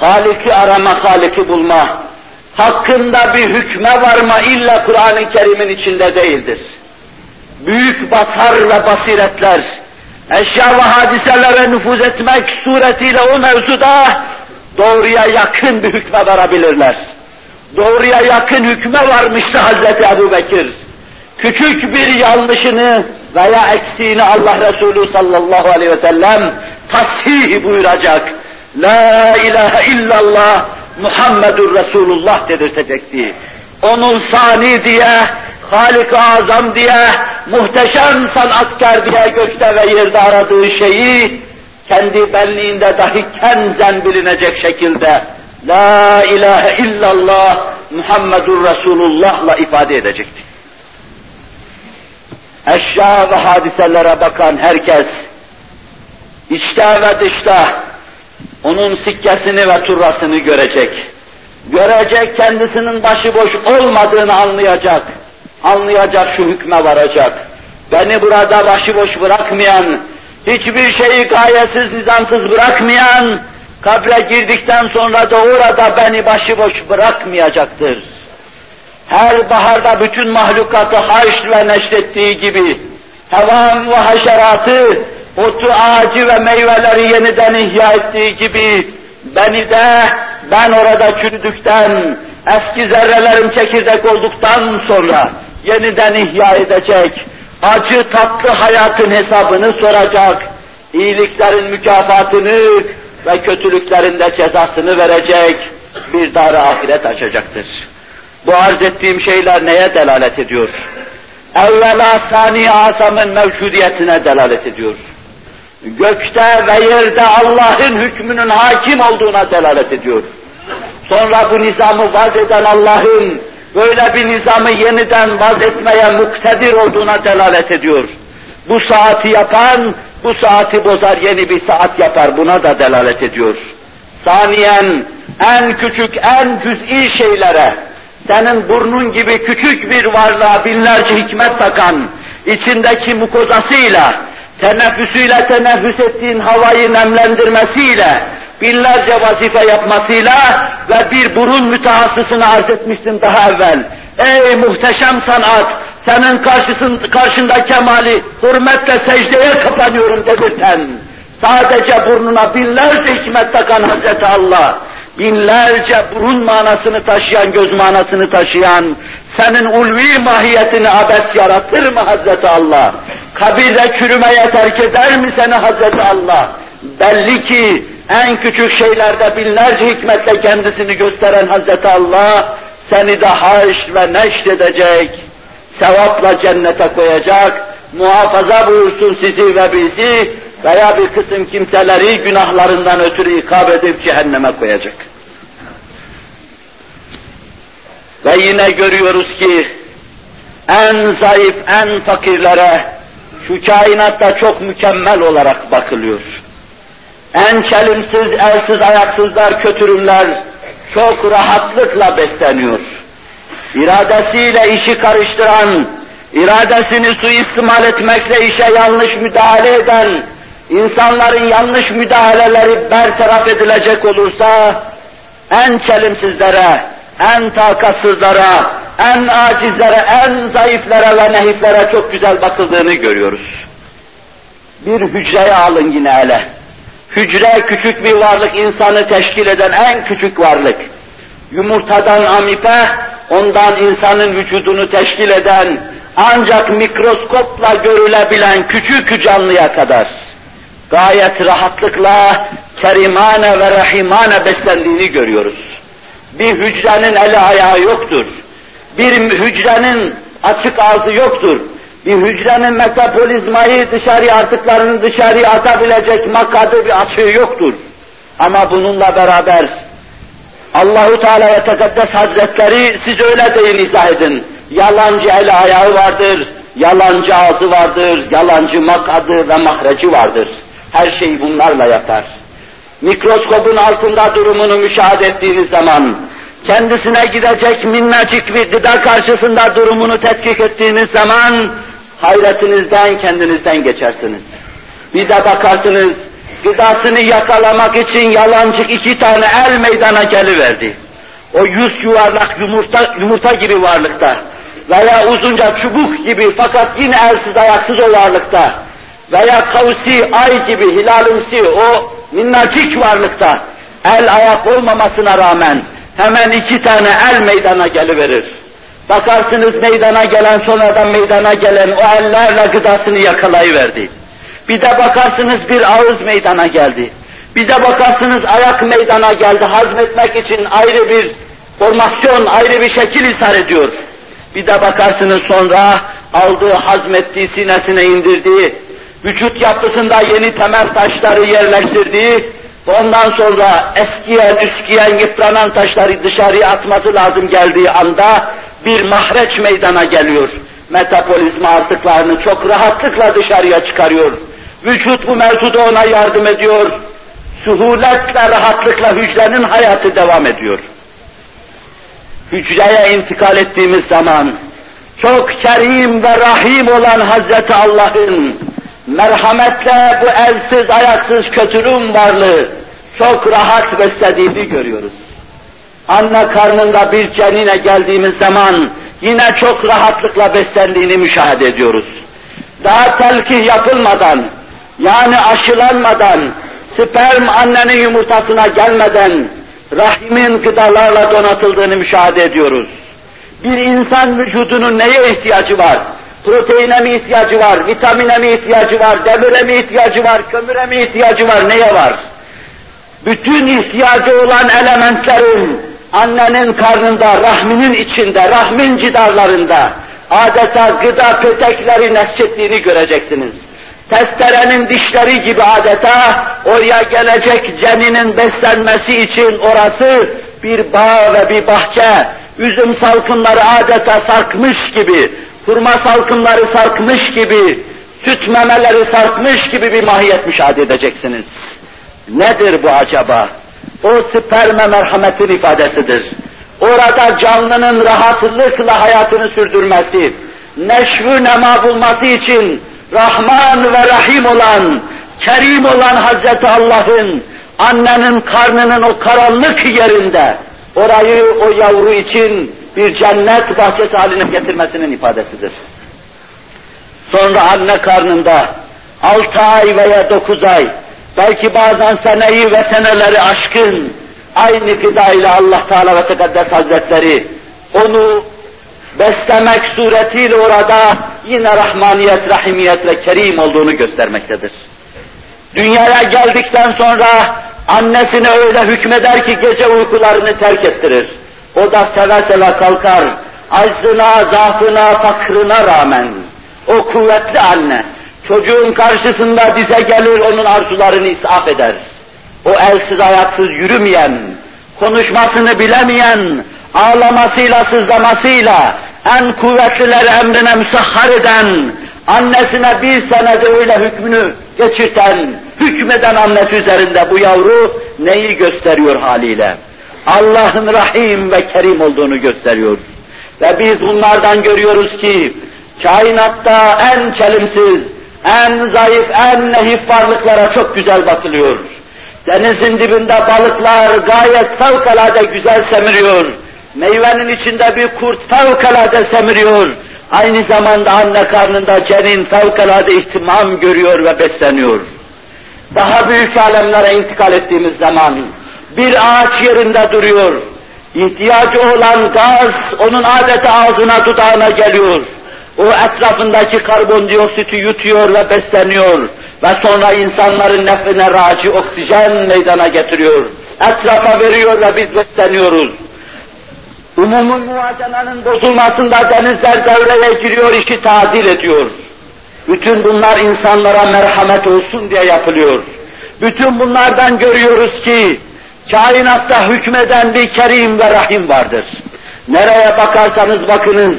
Speaker 1: Halik'i arama, Halik'i bulma, hakkında bir hükme varma illa Kur'an-ı Kerim'in içinde değildir. Büyük basar ve basiretler, eşya ve hadiselere nüfuz etmek suretiyle o mevzuda doğruya yakın bir hükme varabilirler. Doğruya yakın hükme varmıştı Hazreti Ebu Bekir. Küçük bir yanlışını veya eksiğini Allah Resulü sallallahu aleyhi ve sellem tasih buyuracak. La ilahe illallah Muhammedur Resulullah dedirtecekti. Onun sani diye, Halik-i Azam diye, muhteşem sanatkar diye gökte ve yerde aradığı şeyi kendi benliğinde dahi kenzen bilinecek şekilde La ilahe illallah Muhammedur Resulullah'la ifade edecekti. Eşya ve hadiselere bakan herkes, içte ve dışta onun sikkesini ve turrasını görecek. Görecek kendisinin başıboş olmadığını anlayacak. Anlayacak şu hükme varacak. Beni burada başıboş bırakmayan, hiçbir şeyi gayesiz, nizamsız bırakmayan, kabre girdikten sonra da orada beni başıboş bırakmayacaktır. Her baharda bütün mahlukatı haşr ve neşrettiği gibi, hevan ve haşeratı, otu, ağacı ve meyveleri yeniden ihya ettiği gibi, beni de ben orada çürüdükten, eski zerrelerim çekirdek olduktan sonra yeniden ihya edecek, acı tatlı hayatın hesabını soracak, iyiliklerin mükafatını ve kötülüklerin de cezasını verecek, bir dar ahiret açacaktır. Bu arz ettiğim şeyler neye delalet ediyor? Evvela sani azamın mevcudiyetine delalet ediyor. Gökte ve yerde Allah'ın hükmünün hakim olduğuna delalet ediyor. Sonra bu nizamı vaz eden Allah'ın böyle bir nizamı yeniden vaz etmeye muktedir olduğuna delalet ediyor. Bu saati yapan, bu saati bozar yeni bir saat yapar buna da delalet ediyor. Saniyen en küçük, en cüz'i şeylere, senin burnun gibi küçük bir varlığa binlerce hikmet takan, içindeki mukozasıyla, teneffüsüyle teneffüs ettiğin havayı nemlendirmesiyle, binlerce vazife yapmasıyla ve bir burun mütehassısını arz etmiştim daha evvel. Ey muhteşem sanat, senin karşısın, karşında kemali hürmetle secdeye kapanıyorum dedirten, sadece burnuna binlerce hikmet takan Hazreti Allah, binlerce burun manasını taşıyan, göz manasını taşıyan, senin ulvi mahiyetini abes yaratır mı Hazreti Allah? Kabirde çürümeye terk eder mi seni Hazreti Allah? Belli ki en küçük şeylerde binlerce hikmetle kendisini gösteren Hazreti Allah, seni de haş ve neşr edecek, sevapla cennete koyacak, muhafaza buyursun sizi ve bizi veya bir kısım kimseleri günahlarından ötürü ikab edip cehenneme koyacak. Ve yine görüyoruz ki en zayıf, en fakirlere şu kainatta çok mükemmel olarak bakılıyor. En çelimsiz, elsiz, ayaksızlar, kötürümler çok rahatlıkla besleniyor. İradesiyle işi karıştıran, iradesini suistimal etmekle işe yanlış müdahale eden, insanların yanlış müdahaleleri bertaraf edilecek olursa, en çelimsizlere, en takatsızlara, en acizlere, en zayıflara ve nehiflere çok güzel bakıldığını görüyoruz. Bir hücreye alın yine hele. Hücre küçük bir varlık, insanı teşkil eden en küçük varlık. Yumurtadan amipe, ondan insanın vücudunu teşkil eden, ancak mikroskopla görülebilen küçük canlıya kadar gayet rahatlıkla kerimane ve rahimane beslendiğini görüyoruz. Bir hücrenin eli ayağı yoktur. Bir hücrenin açık ağzı yoktur. Bir hücrenin metabolizmayı dışarı artıklarını dışarıya atabilecek makadı bir açığı yoktur. Ama bununla beraber Allahu Teala ve Tekaddes Hazretleri siz öyle deyin izah edin. Yalancı eli ayağı vardır, yalancı ağzı vardır, yalancı makadı ve mahreci vardır. Her şeyi bunlarla yapar. Mikroskopun altında durumunu müşahede ettiğiniz zaman, kendisine gidecek minnacık bir gıda karşısında durumunu tetkik ettiğiniz zaman, hayretinizden kendinizden geçersiniz. Bir de bakarsınız, gıdasını yakalamak için yalancık iki tane el meydana geliverdi. O yüz yuvarlak yumurta, yumurta gibi varlıkta veya uzunca çubuk gibi fakat yine elsiz ayaksız o varlıkta veya kavsi, ay gibi hilalımsi o minnacık varlıkta el ayak olmamasına rağmen hemen iki tane el meydana geliverir. Bakarsınız meydana gelen sonradan meydana gelen o ellerle gıdasını yakalayıverdi. Bir de bakarsınız bir ağız meydana geldi. Bir de bakarsınız ayak meydana geldi. Hazmetmek için ayrı bir formasyon, ayrı bir şekil ishar ediyor. Bir de bakarsınız sonra aldığı, hazmettiği, sinesine indirdiği, vücut yapısında yeni temel taşları yerleştirdiği, ondan sonra eskiyen, üskiyen, yıpranan taşları dışarıya atması lazım geldiği anda bir mahreç meydana geliyor. Metabolizma artıklarını çok rahatlıkla dışarıya çıkarıyor. Vücut bu mevzuda ona yardım ediyor. Suhuletle, rahatlıkla hücrenin hayatı devam ediyor. Hücreye intikal ettiğimiz zaman çok kerim ve rahim olan Hazreti Allah'ın merhametle bu elsiz ayaksız kötülüğün varlığı çok rahat beslediğini görüyoruz. Anne karnında bir cenine geldiğimiz zaman yine çok rahatlıkla beslendiğini müşahede ediyoruz. Daha telkih yapılmadan, yani aşılanmadan, sperm annenin yumurtasına gelmeden, rahimin gıdalarla donatıldığını müşahede ediyoruz. Bir insan vücudunun neye ihtiyacı var? Proteine mi ihtiyacı var, vitamine mi ihtiyacı var, demire mi ihtiyacı var, kömüre mi ihtiyacı var, neye var? Bütün ihtiyacı olan elementlerin annenin karnında, rahminin içinde, rahmin cidarlarında adeta gıda petekleri nesçettiğini göreceksiniz. Testerenin dişleri gibi adeta oraya gelecek ceninin beslenmesi için orası bir bağ ve bir bahçe, üzüm salkımları adeta sarkmış gibi, hurma salkımları sarkmış gibi, süt memeleri sarkmış gibi bir mahiyet müşahede edeceksiniz. Nedir bu acaba? O sperme merhametin ifadesidir. Orada canlının rahatlıkla hayatını sürdürmesi, neşvü nema bulması için Rahman ve Rahim olan, Kerim olan Hazreti Allah'ın annenin karnının o karanlık yerinde orayı o yavru için bir cennet bahçesi haline getirmesinin ifadesidir. Sonra anne karnında altı ay veya dokuz ay, belki bazen seneyi ve seneleri aşkın aynı gıda ile Allah Teala ve Tekaddes Hazretleri onu beslemek suretiyle orada yine rahmaniyet, rahimiyet ve kerim olduğunu göstermektedir. Dünyaya geldikten sonra annesine öyle hükmeder ki gece uykularını terk ettirir. O da seve seve kalkar. Aczına, zaafına, fakrına rağmen o kuvvetli anne çocuğun karşısında dize gelir onun arzularını isaf eder. O elsiz ayaksız yürümeyen, konuşmasını bilemeyen, ağlamasıyla sızlamasıyla en kuvvetlileri emrine müsahhar eden, annesine bir senede öyle hükmünü geçirten, hükmeden annesi üzerinde bu yavru neyi gösteriyor haliyle? Allah'ın rahim ve kerim olduğunu gösteriyor. Ve biz bunlardan görüyoruz ki, kainatta en çelimsiz, en zayıf, en nehif varlıklara çok güzel bakılıyor. Denizin dibinde balıklar gayet fevkalade güzel semiriyor. Meyvenin içinde bir kurt fevkalade semiriyor. Aynı zamanda anne karnında cenin fevkalade ihtimam görüyor ve besleniyor. Daha büyük alemlere intikal ettiğimiz zaman bir ağaç yerinde duruyor. İhtiyacı olan gaz onun adeta ağzına dudağına geliyor. O etrafındaki karbondioksiti yutuyor ve besleniyor. Ve sonra insanların nefrine raci oksijen meydana getiriyor. Etrafa veriyor ve biz besleniyoruz. Umumun muvazenanın bozulmasında denizler devreye giriyor, işi tadil ediyor. Bütün bunlar insanlara merhamet olsun diye yapılıyor. Bütün bunlardan görüyoruz ki kainatta hükmeden bir kerim ve rahim vardır. Nereye bakarsanız bakınız,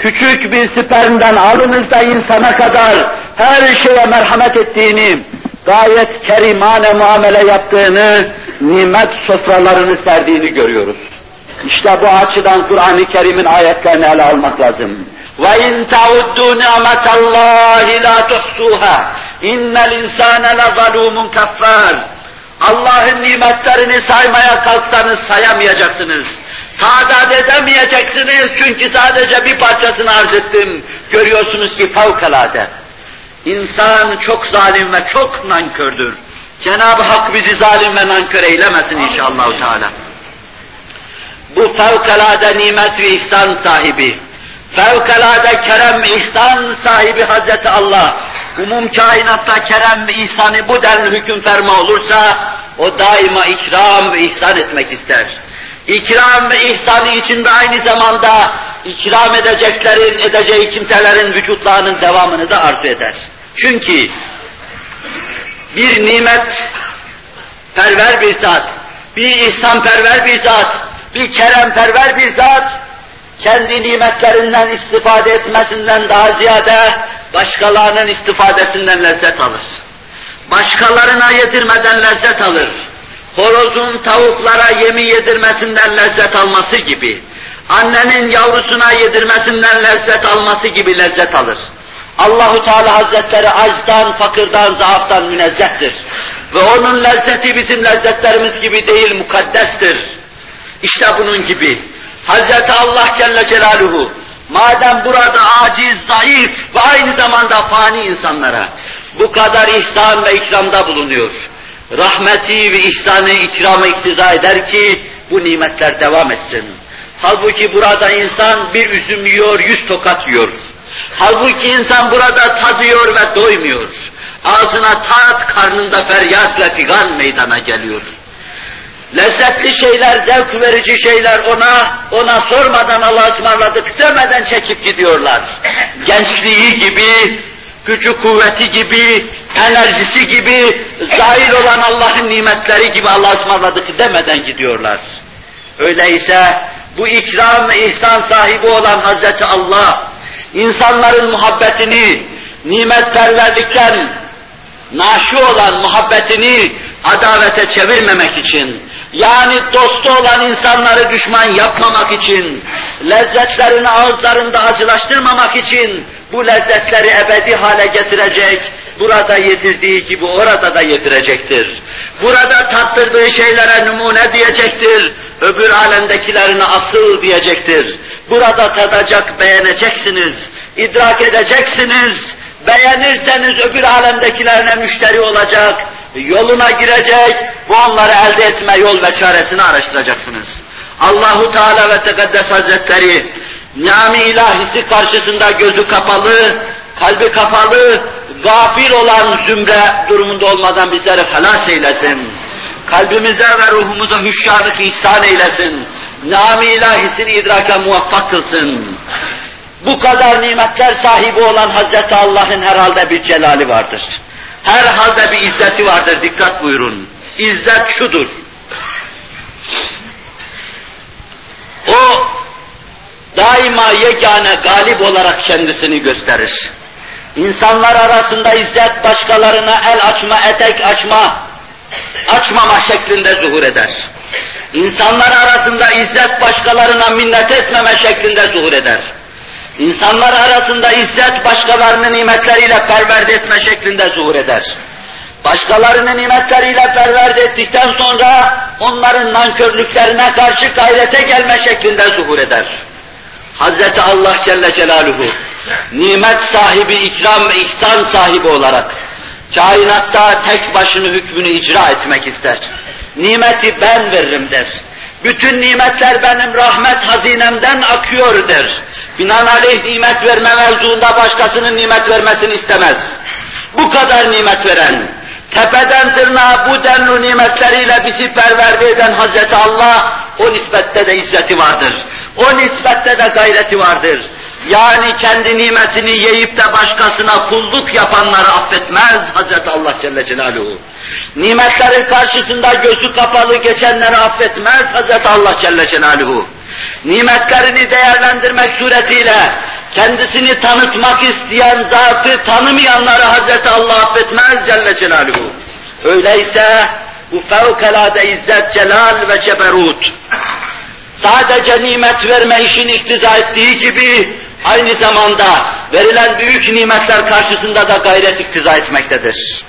Speaker 1: küçük bir spermden alınızda insana kadar her şeye merhamet ettiğini, gayet kerimane muamele yaptığını, nimet sofralarını serdiğini görüyoruz. İşte bu açıdan Kur'an-ı Kerim'in ayetlerini ele almak lazım. وَاِنْ تَعُدُّوا نِعْمَةَ اللّٰهِ لَا تُحْصُوهَا اِنَّ الْاِنْسَانَ لَظَلُومٌ كَفَّارٌ Allah'ın nimetlerini saymaya kalksanız sayamayacaksınız. Tadat edemeyeceksiniz çünkü sadece bir parçasını arz ettim. Görüyorsunuz ki fevkalade. İnsan çok zalim ve çok nankördür. Cenab-ı Hak bizi zalim ve nankör eylemesin inşallah. Teala. Bu fevkalade nimet ve ihsan sahibi, fevkalade kerem ihsan sahibi Hazreti Allah, umum kainatta kerem ve ihsanı bu denli hüküm ferma olursa, o daima ikram ve ihsan etmek ister. İkram ve ihsanı içinde aynı zamanda ikram edeceklerin, edeceği kimselerin vücutlarının devamını da arzu eder. Çünkü bir nimet perver bir zat, bir ihsan perver bir zat, bir keremperver bir zat, kendi nimetlerinden istifade etmesinden daha ziyade başkalarının istifadesinden lezzet alır. Başkalarına yedirmeden lezzet alır. Horozun tavuklara yemi yedirmesinden lezzet alması gibi, annenin yavrusuna yedirmesinden lezzet alması gibi lezzet alır. Allahu Teala Hazretleri acdan, fakirden, zaaftan münezzehtir. Ve onun lezzeti bizim lezzetlerimiz gibi değil, mukaddestir. İşte bunun gibi. Hazreti Allah Celle Celaluhu, madem burada aciz, zayıf ve aynı zamanda fani insanlara bu kadar ihsan ve ikramda bulunuyor. Rahmeti ve ihsanı, ikramı iktiza eder ki bu nimetler devam etsin. Halbuki burada insan bir üzüm yiyor, yüz tokat yiyor. Halbuki insan burada tadıyor ve doymuyor. Ağzına tat, karnında feryat ve figan meydana geliyor. Lezzetli şeyler, zevk verici şeyler ona, ona sormadan Allah'a ısmarladık demeden çekip gidiyorlar. Gençliği gibi, gücü kuvveti gibi, enerjisi gibi, zahir olan Allah'ın nimetleri gibi Allah'a ısmarladık demeden gidiyorlar. Öyleyse bu ikram ve ihsan sahibi olan Hazreti Allah, insanların muhabbetini, nimetperverlikten naşi olan muhabbetini adavete çevirmemek için, yani dostu olan insanları düşman yapmamak için, lezzetlerini ağızlarında acılaştırmamak için, bu lezzetleri ebedi hale getirecek, burada yedirdiği gibi orada da yedirecektir. Burada tattırdığı şeylere numune diyecektir, öbür alemdekilerine asıl diyecektir. Burada tadacak, beğeneceksiniz, idrak edeceksiniz, beğenirseniz öbür alemdekilerine müşteri olacak, yoluna girecek ve onları elde etme yol ve çaresini araştıracaksınız. Allahu Teala ve Tekaddes Hazretleri nami ilahisi karşısında gözü kapalı, kalbi kapalı, gafil olan zümre durumunda olmadan bizleri halas eylesin. Kalbimize ve ruhumuza hüşyanlık ihsan eylesin. Nami ilahisini idraka muvaffak kılsın. Bu kadar nimetler sahibi olan Hazreti Allah'ın herhalde bir celali vardır. Herhalde bir izzeti vardır, dikkat buyurun. İzzet şudur. O daima yegane galip olarak kendisini gösterir. İnsanlar arasında izzet başkalarına el açma, etek açma, açmama şeklinde zuhur eder. İnsanlar arasında izzet başkalarına minnet etmeme şeklinde zuhur eder. İnsanlar arasında izzet başkalarının nimetleriyle perverde etme şeklinde zuhur eder. Başkalarının nimetleriyle perverde ettikten sonra onların nankörlüklerine karşı gayrete gelme şeklinde zuhur eder. Hazreti Allah Celle Celaluhu nimet sahibi, ikram ve ihsan sahibi olarak Kainatta tek başını hükmünü icra etmek ister. Nimeti ben veririm der. Bütün nimetler benim rahmet hazinemden akıyor der. Binaenaleyh nimet verme mevzuunda başkasının nimet vermesini istemez. Bu kadar nimet veren, tepeden tırnağa bu denli nimetleriyle bizi perverde eden Hazreti Allah, o nispette de izzeti vardır. O nispette de gayreti vardır. Yani kendi nimetini yiyip de başkasına kulluk yapanları affetmez Hazreti Allah Celle Celaluhu. Nimetlerin karşısında gözü kapalı geçenleri affetmez Hazreti Allah Celle Celaluhu. Nimetlerini değerlendirmek suretiyle kendisini tanıtmak isteyen zatı tanımayanları Hazreti Allah affetmez Celle Celaluhu. Öyleyse bu fevkalade izzet, celal ve ceberut sadece nimet verme işini iktiza ettiği gibi aynı zamanda verilen büyük nimetler karşısında da gayret iktiza etmektedir.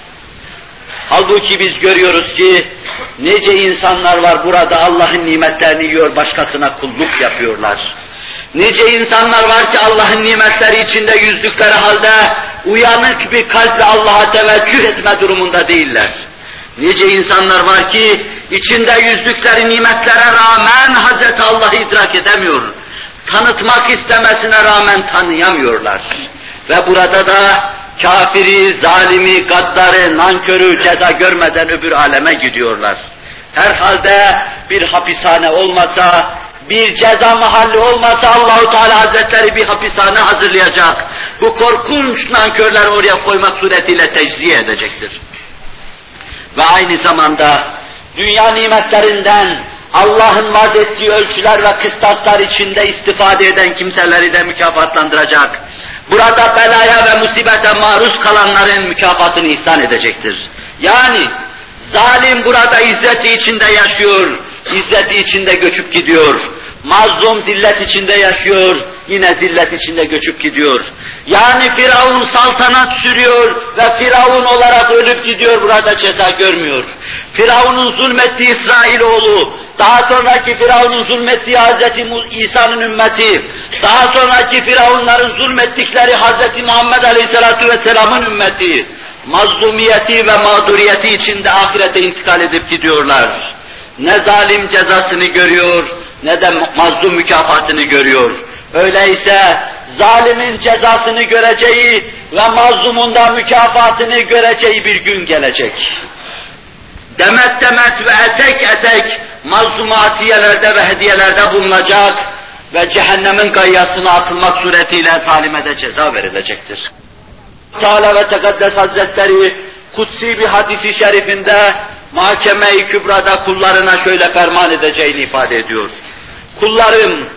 Speaker 1: Halbuki biz görüyoruz ki nece insanlar var burada Allah'ın nimetlerini yiyor, başkasına kulluk yapıyorlar. Nice insanlar var ki Allah'ın nimetleri içinde yüzdükleri halde uyanık bir kalple Allah'a teveccüh etme durumunda değiller. Nice insanlar var ki içinde yüzdükleri nimetlere rağmen Hz. Allah'ı idrak edemiyor. Tanıtmak istemesine rağmen tanıyamıyorlar. Ve burada da kafiri, zalimi, gaddarı, nankörü ceza görmeden öbür aleme gidiyorlar. Herhalde bir hapishane olmasa, bir ceza mahalli olmasa Allahu Teala Hazretleri bir hapishane hazırlayacak. Bu korkunç nankörler oraya koymak suretiyle tecziye edecektir. Ve aynı zamanda dünya nimetlerinden Allah'ın vaz ettiği ölçüler ve kıstaslar içinde istifade eden kimseleri de mükafatlandıracak. Burada belaya ve musibete maruz kalanların mükafatını ihsan edecektir. Yani zalim burada izzeti içinde yaşıyor, izzeti içinde göçüp gidiyor. Mazlum zillet içinde yaşıyor, yine zillet içinde göçüp gidiyor. Yani Firavun saltanat sürüyor ve Firavun olarak ölüp gidiyor, burada ceza görmüyor. Firavun'un zulmettiği İsrailoğlu, daha sonraki Firavun'un zulmettiği Hz. İsa'nın ümmeti, daha sonraki Firavunların zulmettikleri Hz. Muhammed Aleyhisselatü Vesselam'ın ümmeti, mazlumiyeti ve mağduriyeti içinde ahirete intikal edip gidiyorlar. Ne zalim cezasını görüyor, ne de mazlum mükafatını görüyor. Öyleyse zalimin cezasını göreceği ve mazlumun da mükafatını göreceği bir gün gelecek. Demet demet ve etek etek mazlumatiyelerde ve hediyelerde bulunacak ve cehennemin gayyasına atılmak suretiyle zalime de ceza verilecektir. Teala ve Tekaddes Hazretleri kutsi bir hadisi şerifinde mahkeme-i kübrada kullarına şöyle ferman edeceğini ifade ediyor. Kullarım,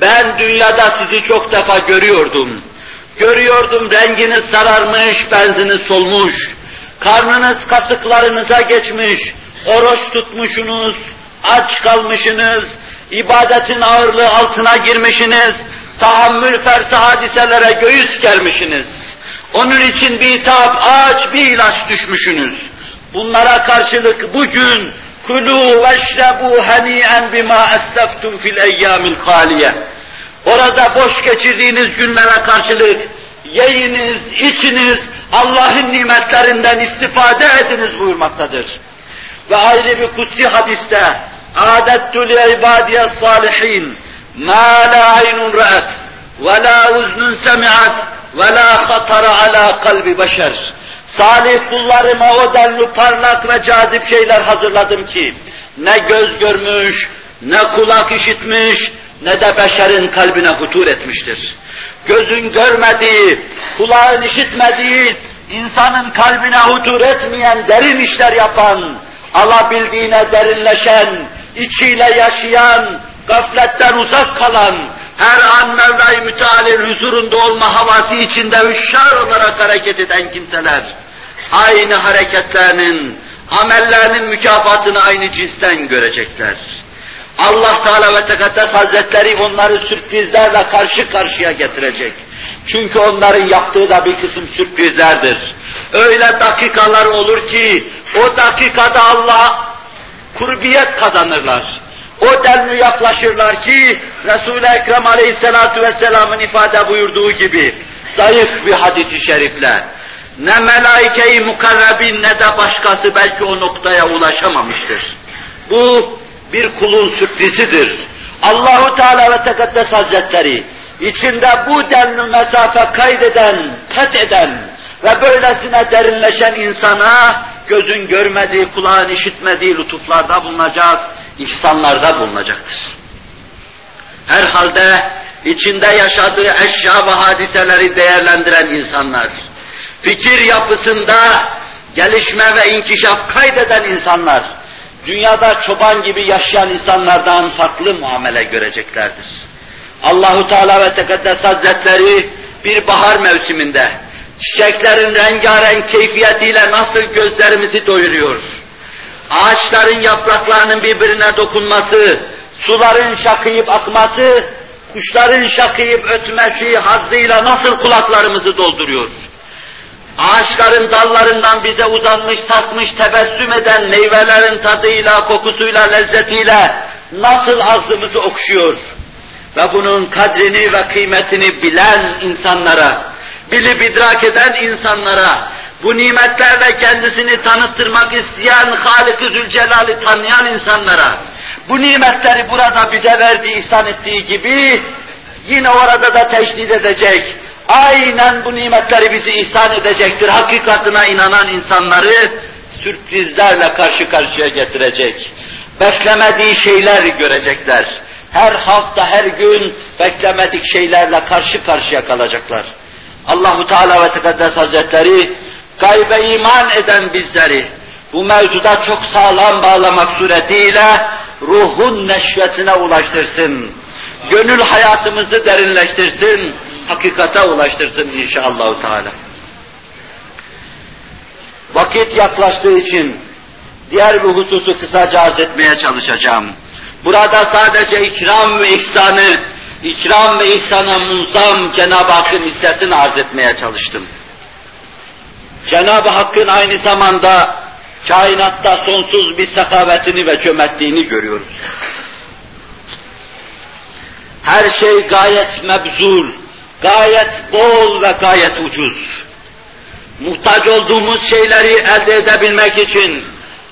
Speaker 1: ben dünyada sizi çok defa görüyordum. Görüyordum renginiz sararmış, benziniz solmuş. Karnınız kasıklarınıza geçmiş, oruç tutmuşsunuz, aç kalmışsınız, ibadetin ağırlığı altına girmişsiniz, tahammül fersi hadiselere göğüs gelmişsiniz. Onun için bir taap aç, bir ilaç düşmüşsünüz. Bunlara karşılık bugün kulu veşrebu hani'en bima esleftum fil eyyamil haliye. Orada boş geçirdiğiniz günlere karşılık yiyiniz, içiniz, Allah'ın nimetlerinden istifade ediniz buyurmaktadır. Ve ayrı bir kutsi hadiste adettu li ibadiye salihin ma la aynun ra'at ve la uznun semi'at ve la hatara ala kalbi beşer. Salih kullarıma o denli parlak ve cazip şeyler hazırladım ki ne göz görmüş, ne kulak işitmiş, ne de beşerin kalbine hutur etmiştir. Gözün görmediği, kulağın işitmediği, insanın kalbine hutur etmeyen, derin işler yapan, alabildiğine derinleşen, içiyle yaşayan, gafletten uzak kalan, her an Mevla-i Müteal'in huzurunda olma havası içinde üşşar olarak hareket eden kimseler, aynı hareketlerinin, amellerinin mükafatını aynı cinsten görecekler. Allah Teala ve Tekaddes Hazretleri onları sürprizlerle karşı karşıya getirecek. Çünkü onların yaptığı da bir kısım sürprizlerdir. Öyle dakikalar olur ki o dakikada Allah kurbiyet kazanırlar. O denli yaklaşırlar ki Resul-i Ekrem Aleyhisselatü Vesselam'ın ifade buyurduğu gibi zayıf bir hadisi şerifle ne melaike-i mukarrabin ne de başkası belki o noktaya ulaşamamıştır. Bu bir kulun sürprizidir. Allahu Teala ve Tekaddes Hazretleri içinde bu denli mesafe kaydeden, kat eden ve böylesine derinleşen insana gözün görmediği, kulağın işitmediği lütuflarda bulunacak, ihsanlarda bulunacaktır. Herhalde içinde yaşadığı eşya ve hadiseleri değerlendiren insanlar, fikir yapısında gelişme ve inkişaf kaydeden insanlar, dünyada çoban gibi yaşayan insanlardan farklı muamele göreceklerdir. Allahu Teala ve Tekaddes Hazretleri bir bahar mevsiminde çiçeklerin rengarenk keyfiyetiyle nasıl gözlerimizi doyuruyor. Ağaçların yapraklarının birbirine dokunması, suların şakıyıp akması, kuşların şakıyıp ötmesi hazzıyla nasıl kulaklarımızı dolduruyor. Ağaçların dallarından bize uzanmış, sarkmış, tebessüm eden meyvelerin tadıyla, kokusuyla, lezzetiyle nasıl ağzımızı okşuyor. Ve bunun kadrini ve kıymetini bilen insanlara, bilip idrak eden insanlara, bu nimetlerle kendisini tanıttırmak isteyen Halik-i Zülcelal'i tanıyan insanlara, bu nimetleri burada bize verdiği, ihsan ettiği gibi, yine orada da tecdid edecek, aynen bu nimetleri bizi ihsan edecektir. Hakikatına inanan insanları sürprizlerle karşı karşıya getirecek. Beklemediği şeyler görecekler. Her hafta, her gün beklemedik şeylerle karşı karşıya kalacaklar. Allahu Teala ve Tekaddes Hazretleri gaybe iman eden bizleri bu mevzuda çok sağlam bağlamak suretiyle ruhun neşvesine ulaştırsın. Gönül hayatımızı derinleştirsin, hakikate ulaştırsın inşallah Teala. Vakit yaklaştığı için diğer bir hususu kısaca arz etmeye çalışacağım. Burada sadece ikram ve ihsanı, ikram ve ihsana munzam Cenab-ı Hakk'ın hissiyatını arz etmeye çalıştım. Cenab-ı Hakk'ın aynı zamanda kainatta sonsuz bir sekavetini ve cömertliğini görüyoruz. Her şey gayet mebzul, gayet bol ve gayet ucuz. Muhtaç olduğumuz şeyleri elde edebilmek için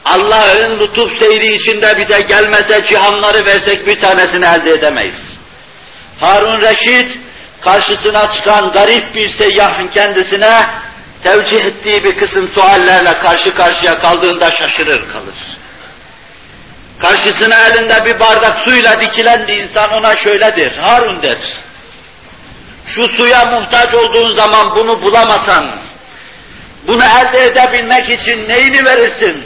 Speaker 1: Allah'ın lütuf seyri içinde bize gelmese cihanları versek bir tanesini elde edemeyiz. Harun Reşit karşısına çıkan garip bir seyyahın kendisine tevcih ettiği bir kısım suallerle karşı karşıya kaldığında şaşırır kalır. Karşısına elinde bir bardak suyla dikilen bir insan ona şöyledir, Harun der. Şu suya muhtaç olduğun zaman bunu bulamasan, bunu elde edebilmek için neyini verirsin?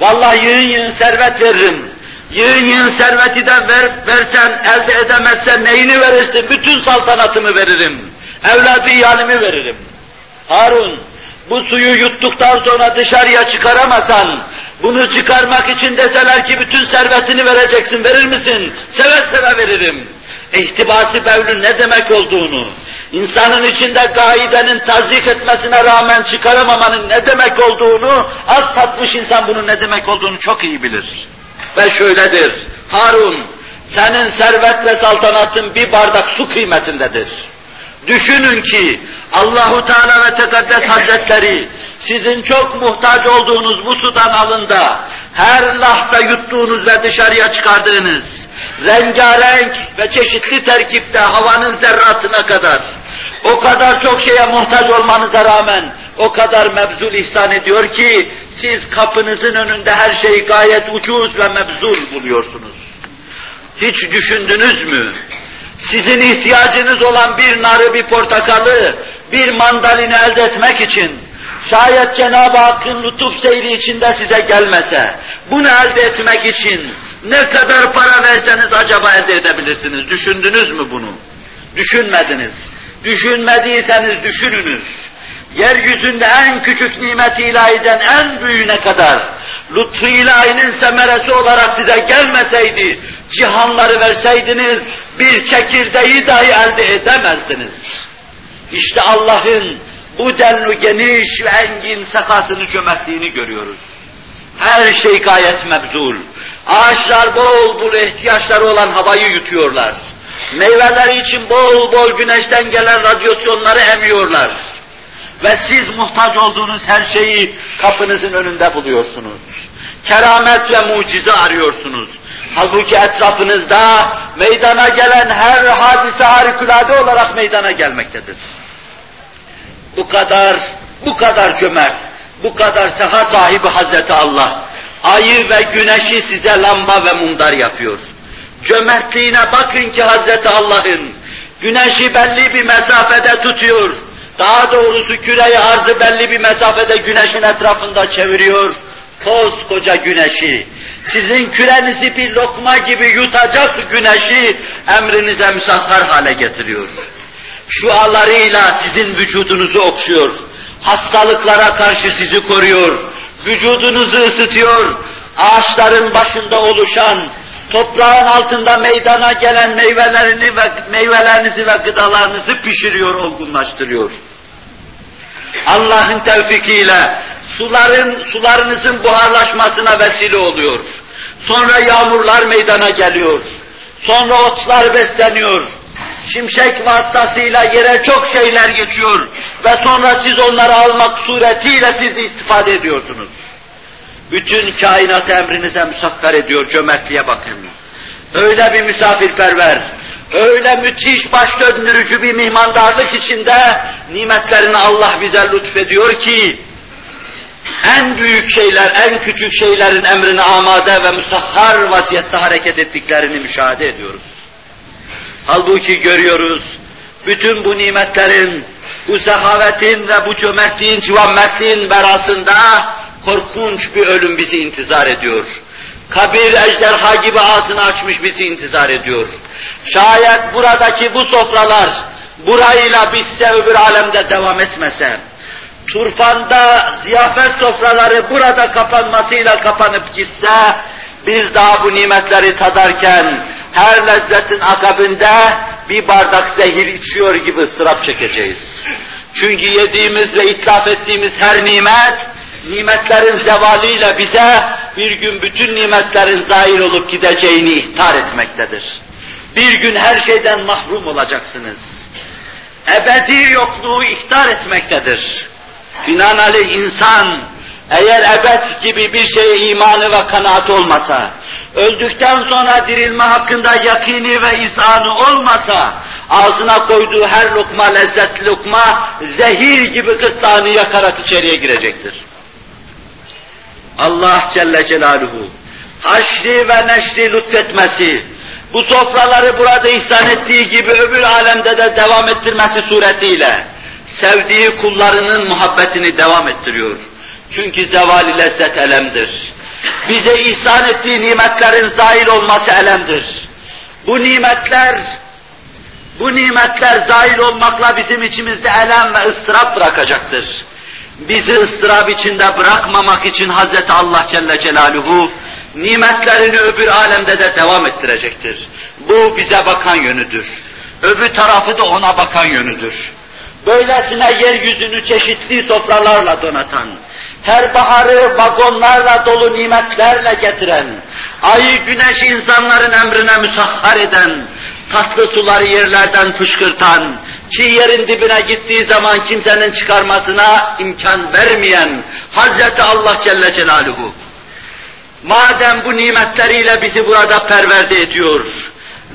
Speaker 1: Vallahi yığın yığın servet veririm. Yığın yığın serveti de ver, versen, elde edemezsen neyini verirsin? Bütün saltanatımı veririm. Evladı iyalimi veririm. Harun, bu suyu yuttuktan sonra dışarıya çıkaramasan, bunu çıkarmak için deseler ki bütün servetini vereceksin, verir misin? Seve seve veririm. İhtibası bevlü ne demek olduğunu, insanın içinde gaidenin tazik etmesine rağmen çıkaramamanın ne demek olduğunu, az tatmış insan bunun ne demek olduğunu çok iyi bilir. Ve şöyledir, Harun, senin servet ve saltanatın bir bardak su kıymetindedir. Düşünün ki Allahu Teala ve Tekaddes Hazretleri sizin çok muhtaç olduğunuz bu sudan alında her lahza yuttuğunuz ve dışarıya çıkardığınız rengarenk ve çeşitli terkipte havanın zerratına kadar o kadar çok şeye muhtaç olmanıza rağmen o kadar mebzul ihsan ediyor ki siz kapınızın önünde her şeyi gayet ucuz ve mebzul buluyorsunuz. Hiç düşündünüz mü? Sizin ihtiyacınız olan bir narı, bir portakalı, bir mandalini elde etmek için şayet Cenab-ı Hakk'ın lütuf seyri içinde size gelmese, bunu elde etmek için ne kadar para verseniz acaba elde edebilirsiniz? Düşündünüz mü bunu? Düşünmediniz. Düşünmediyseniz düşününüz. Yeryüzünde en küçük nimeti ilahiden en büyüğüne kadar lütfu ilahinin semeresi olarak size gelmeseydi, cihanları verseydiniz, bir çekirdeği dahi elde edemezdiniz. İşte Allah'ın bu denli geniş ve engin sakasını cömertliğini görüyoruz. Her şey gayet mebzul. Ağaçlar bol bol ihtiyaçları olan havayı yutuyorlar. Meyveleri için bol bol güneşten gelen radyasyonları emiyorlar. ve siz muhtaç olduğunuz her şeyi kapınızın önünde buluyorsunuz. Keramet ve mucize arıyorsunuz. Halbuki etrafınızda meydana gelen her hadise harikulade olarak meydana gelmektedir. Bu kadar, bu kadar cömert, bu kadar seha sahibi Hazreti Allah, ayı ve güneşi size lamba ve mumdar yapıyor. Cömertliğine bakın ki Hazreti Allah'ın, güneşi belli bir mesafede tutuyor, daha doğrusu küreyi arzı belli bir mesafede güneşin etrafında çeviriyor, koskoca güneşi, sizin kürenizi bir lokma gibi yutacak güneşi emrinize müsahhar hale getiriyor. Şualarıyla sizin vücudunuzu okşuyor, hastalıklara karşı sizi koruyor, vücudunuzu ısıtıyor, ağaçların başında oluşan, toprağın altında meydana gelen meyvelerini ve meyvelerinizi ve gıdalarınızı pişiriyor, olgunlaştırıyor. Allah'ın tevfikiyle suların sularınızın buharlaşmasına vesile oluyor. Sonra yağmurlar meydana geliyor. Sonra otlar besleniyor. Şimşek vasıtasıyla yere çok şeyler geçiyor ve sonra siz onları almak suretiyle siz de istifade ediyorsunuz. Bütün kainat emrinize müsakkar ediyor, cömertliğe bakın. Öyle bir misafirperver, öyle müthiş baş döndürücü bir mihmandarlık içinde nimetlerini Allah bize lütfediyor ki, en büyük şeyler, en küçük şeylerin emrine amade ve musahhar vaziyette hareket ettiklerini müşahede ediyoruz. Halbuki görüyoruz, bütün bu nimetlerin, bu sehavetin ve bu cömertliğin, civanmertliğin berasında korkunç bir ölüm bizi intizar ediyor. Kabir ejderha gibi ağzını açmış bizi intizar ediyor. Şayet buradaki bu sofralar burayla bitse öbür alemde devam etmese, Turfan'da ziyafet sofraları burada kapanmasıyla kapanıp gitse, biz daha bu nimetleri tadarken her lezzetin akabinde bir bardak zehir içiyor gibi ıstırap çekeceğiz. Çünkü yediğimiz ve itlaf ettiğimiz her nimet, nimetlerin zevaliyle bize bir gün bütün nimetlerin zail olup gideceğini ihtar etmektedir. Bir gün her şeyden mahrum olacaksınız. Ebedi yokluğu ihtar etmektedir. Binaenaleyh insan eğer ebed gibi bir şeye imanı ve kanaat olmasa, öldükten sonra dirilme hakkında yakini ve izanı olmasa, ağzına koyduğu her lokma lezzetli lokma zehir gibi gırtlağını yakarak içeriye girecektir. Allah Celle Celaluhu haşri ve neşri lütfetmesi, bu sofraları burada ihsan ettiği gibi öbür alemde de devam ettirmesi suretiyle sevdiği kullarının muhabbetini devam ettiriyor. Çünkü zevali lezzet elemdir. Bize ihsan ettiği nimetlerin zahil olması elemdir. Bu nimetler, bu nimetler zahil olmakla bizim içimizde elem ve ıstırap bırakacaktır. Bizi ıstırap içinde bırakmamak için Hazreti Allah Celle Celaluhu nimetlerini öbür alemde de devam ettirecektir. Bu bize bakan yönüdür. Öbür tarafı da ona bakan yönüdür. Böylesine yeryüzünü çeşitli sofralarla donatan, her baharı vagonlarla dolu nimetlerle getiren, ayı güneş insanların emrine müsahhar eden, tatlı suları yerlerden fışkırtan, çiğ yerin dibine gittiği zaman kimsenin çıkarmasına imkan vermeyen Hazreti Allah Celle Celaluhu. Madem bu nimetleriyle bizi burada perverde ediyor,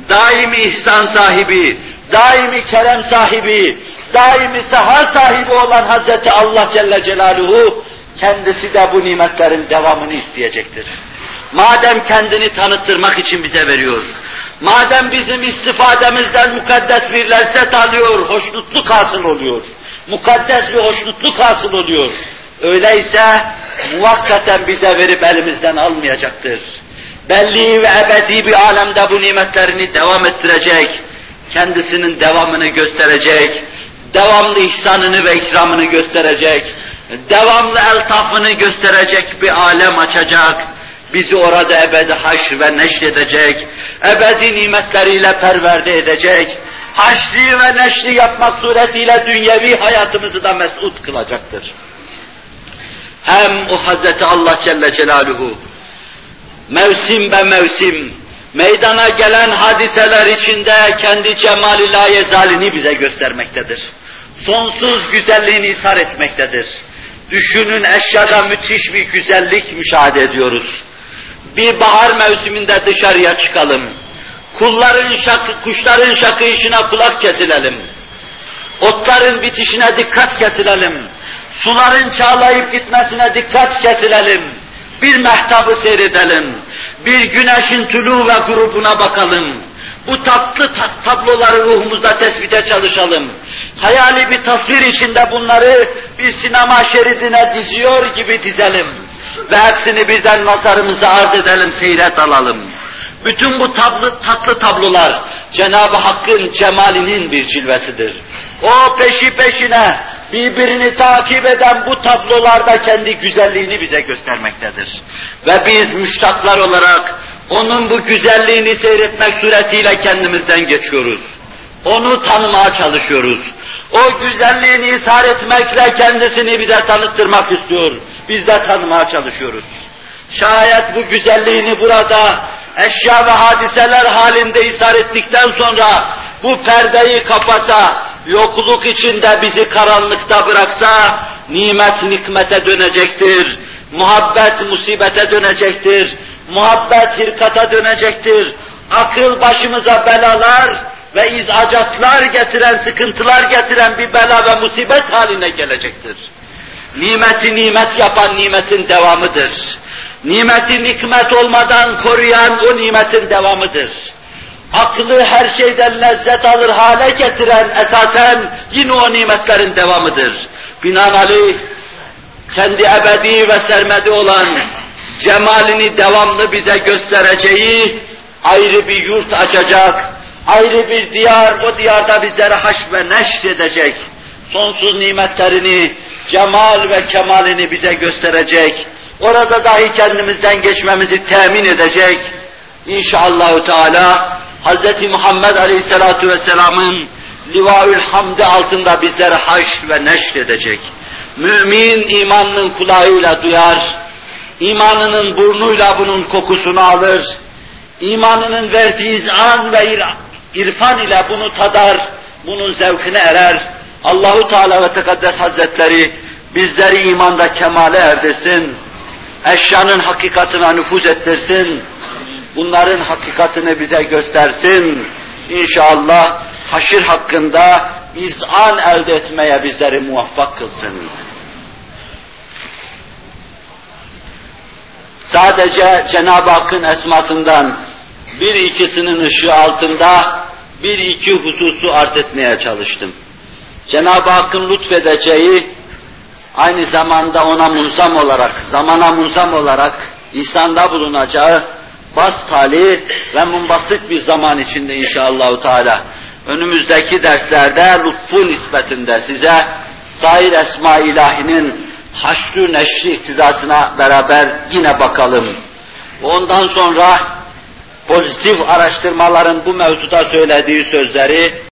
Speaker 1: daimi ihsan sahibi, daimi kerem sahibi, daimi saha sahibi olan Hazreti Allah Celle Celaluhu, kendisi de bu nimetlerin devamını isteyecektir. Madem kendini tanıttırmak için bize veriyor, madem bizim istifademizden mukaddes bir lezzet alıyor, hoşnutluk hasıl oluyor, mukaddes bir hoşnutluk hasıl oluyor, öyleyse muvakkaten bize verip elimizden almayacaktır. Belli ve ebedi bir alemde bu nimetlerini devam ettirecek, kendisinin devamını gösterecek, devamlı ihsanını ve ikramını gösterecek, devamlı eltafını gösterecek bir alem açacak, bizi orada ebedi haşr ve neşredecek, ebedi nimetleriyle perverde edecek, haşri ve neşri yapmak suretiyle dünyevi hayatımızı da mesut kılacaktır. Hem o Hazreti Allah Celle Celaluhu, mevsim be mevsim, meydana gelen hadiseler içinde kendi cemali layezalini bize göstermektedir. Sonsuz güzelliğini ishar etmektedir. Düşünün eşyada müthiş bir güzellik müşahede ediyoruz. Bir bahar mevsiminde dışarıya çıkalım. Kulların şakı, kuşların şakıyışına kulak kesilelim. Otların bitişine dikkat kesilelim. Suların çağlayıp gitmesine dikkat kesilelim. Bir mehtabı seyredelim. Bir güneşin tülü ve grubuna bakalım. Bu tatlı tabloları ruhumuzda tespite çalışalım. Hayali bir tasvir içinde bunları bir sinema şeridine diziyor gibi dizelim. Ve hepsini birden nazarımıza arz edelim, seyret alalım. Bütün bu tablo, tatlı tablolar Cenab-ı Hakk'ın cemalinin bir cilvesidir. O peşi peşine birbirini takip eden bu tablolarda kendi güzelliğini bize göstermektedir. Ve biz müştaklar olarak onun bu güzelliğini seyretmek suretiyle kendimizden geçiyoruz. Onu tanımaya çalışıyoruz. O güzelliğini ishar etmekle kendisini bize tanıttırmak istiyor. Biz de tanımaya çalışıyoruz. Şayet bu güzelliğini burada eşya ve hadiseler halinde ishar ettikten sonra bu perdeyi kapasa, yokluk içinde bizi karanlıkta bıraksa, nimet nikmete dönecektir, muhabbet musibete dönecektir, muhabbet hirkata dönecektir, akıl başımıza belalar ve izacatlar getiren, sıkıntılar getiren bir bela ve musibet haline gelecektir. Nimeti nimet yapan nimetin devamıdır. Nimeti nikmet olmadan koruyan o nimetin devamıdır. Aklı her şeyden lezzet alır hale getiren esasen yine o nimetlerin devamıdır. Binaenaleyh kendi ebedi ve sermedi olan cemalini devamlı bize göstereceği ayrı bir yurt açacak, ayrı bir diyar, o diyarda bizlere haş ve neşr edecek, sonsuz nimetlerini, cemal ve kemalini bize gösterecek, orada dahi kendimizden geçmemizi temin edecek, İnşallahü Teala Hz. Muhammed Aleyhisselatu Vesselam'ın Livaül Hamdi altında bizlere haş ve neşr edecek. Mümin imanının kulağıyla duyar, imanının burnuyla bunun kokusunu alır, imanının verdiği izan ve irfan ile bunu tadar, bunun zevkine erer. Allahu Teala ve Tekaddes Hazretleri bizleri imanda kemale erdirsin, eşyanın hakikatine nüfuz ettirsin, bunların hakikatini bize göstersin. İnşallah haşir hakkında izan elde etmeye bizleri muvaffak kılsın. Sadece Cenab-ı Hakk'ın esmasından bir ikisinin ışığı altında bir iki hususu arz etmeye çalıştım. Cenab-ı Hakk'ın lütfedeceği aynı zamanda ona munzam olarak, zamana munzam olarak ihsanda bulunacağı bas tali ve munbasık bir zaman içinde inşallahü teala önümüzdeki derslerde lütfu nispetinde size sair esma ilahinin haşrü neşri iktizasına beraber yine bakalım. Ondan sonra pozitif araştırmaların bu mevzuda söylediği sözleri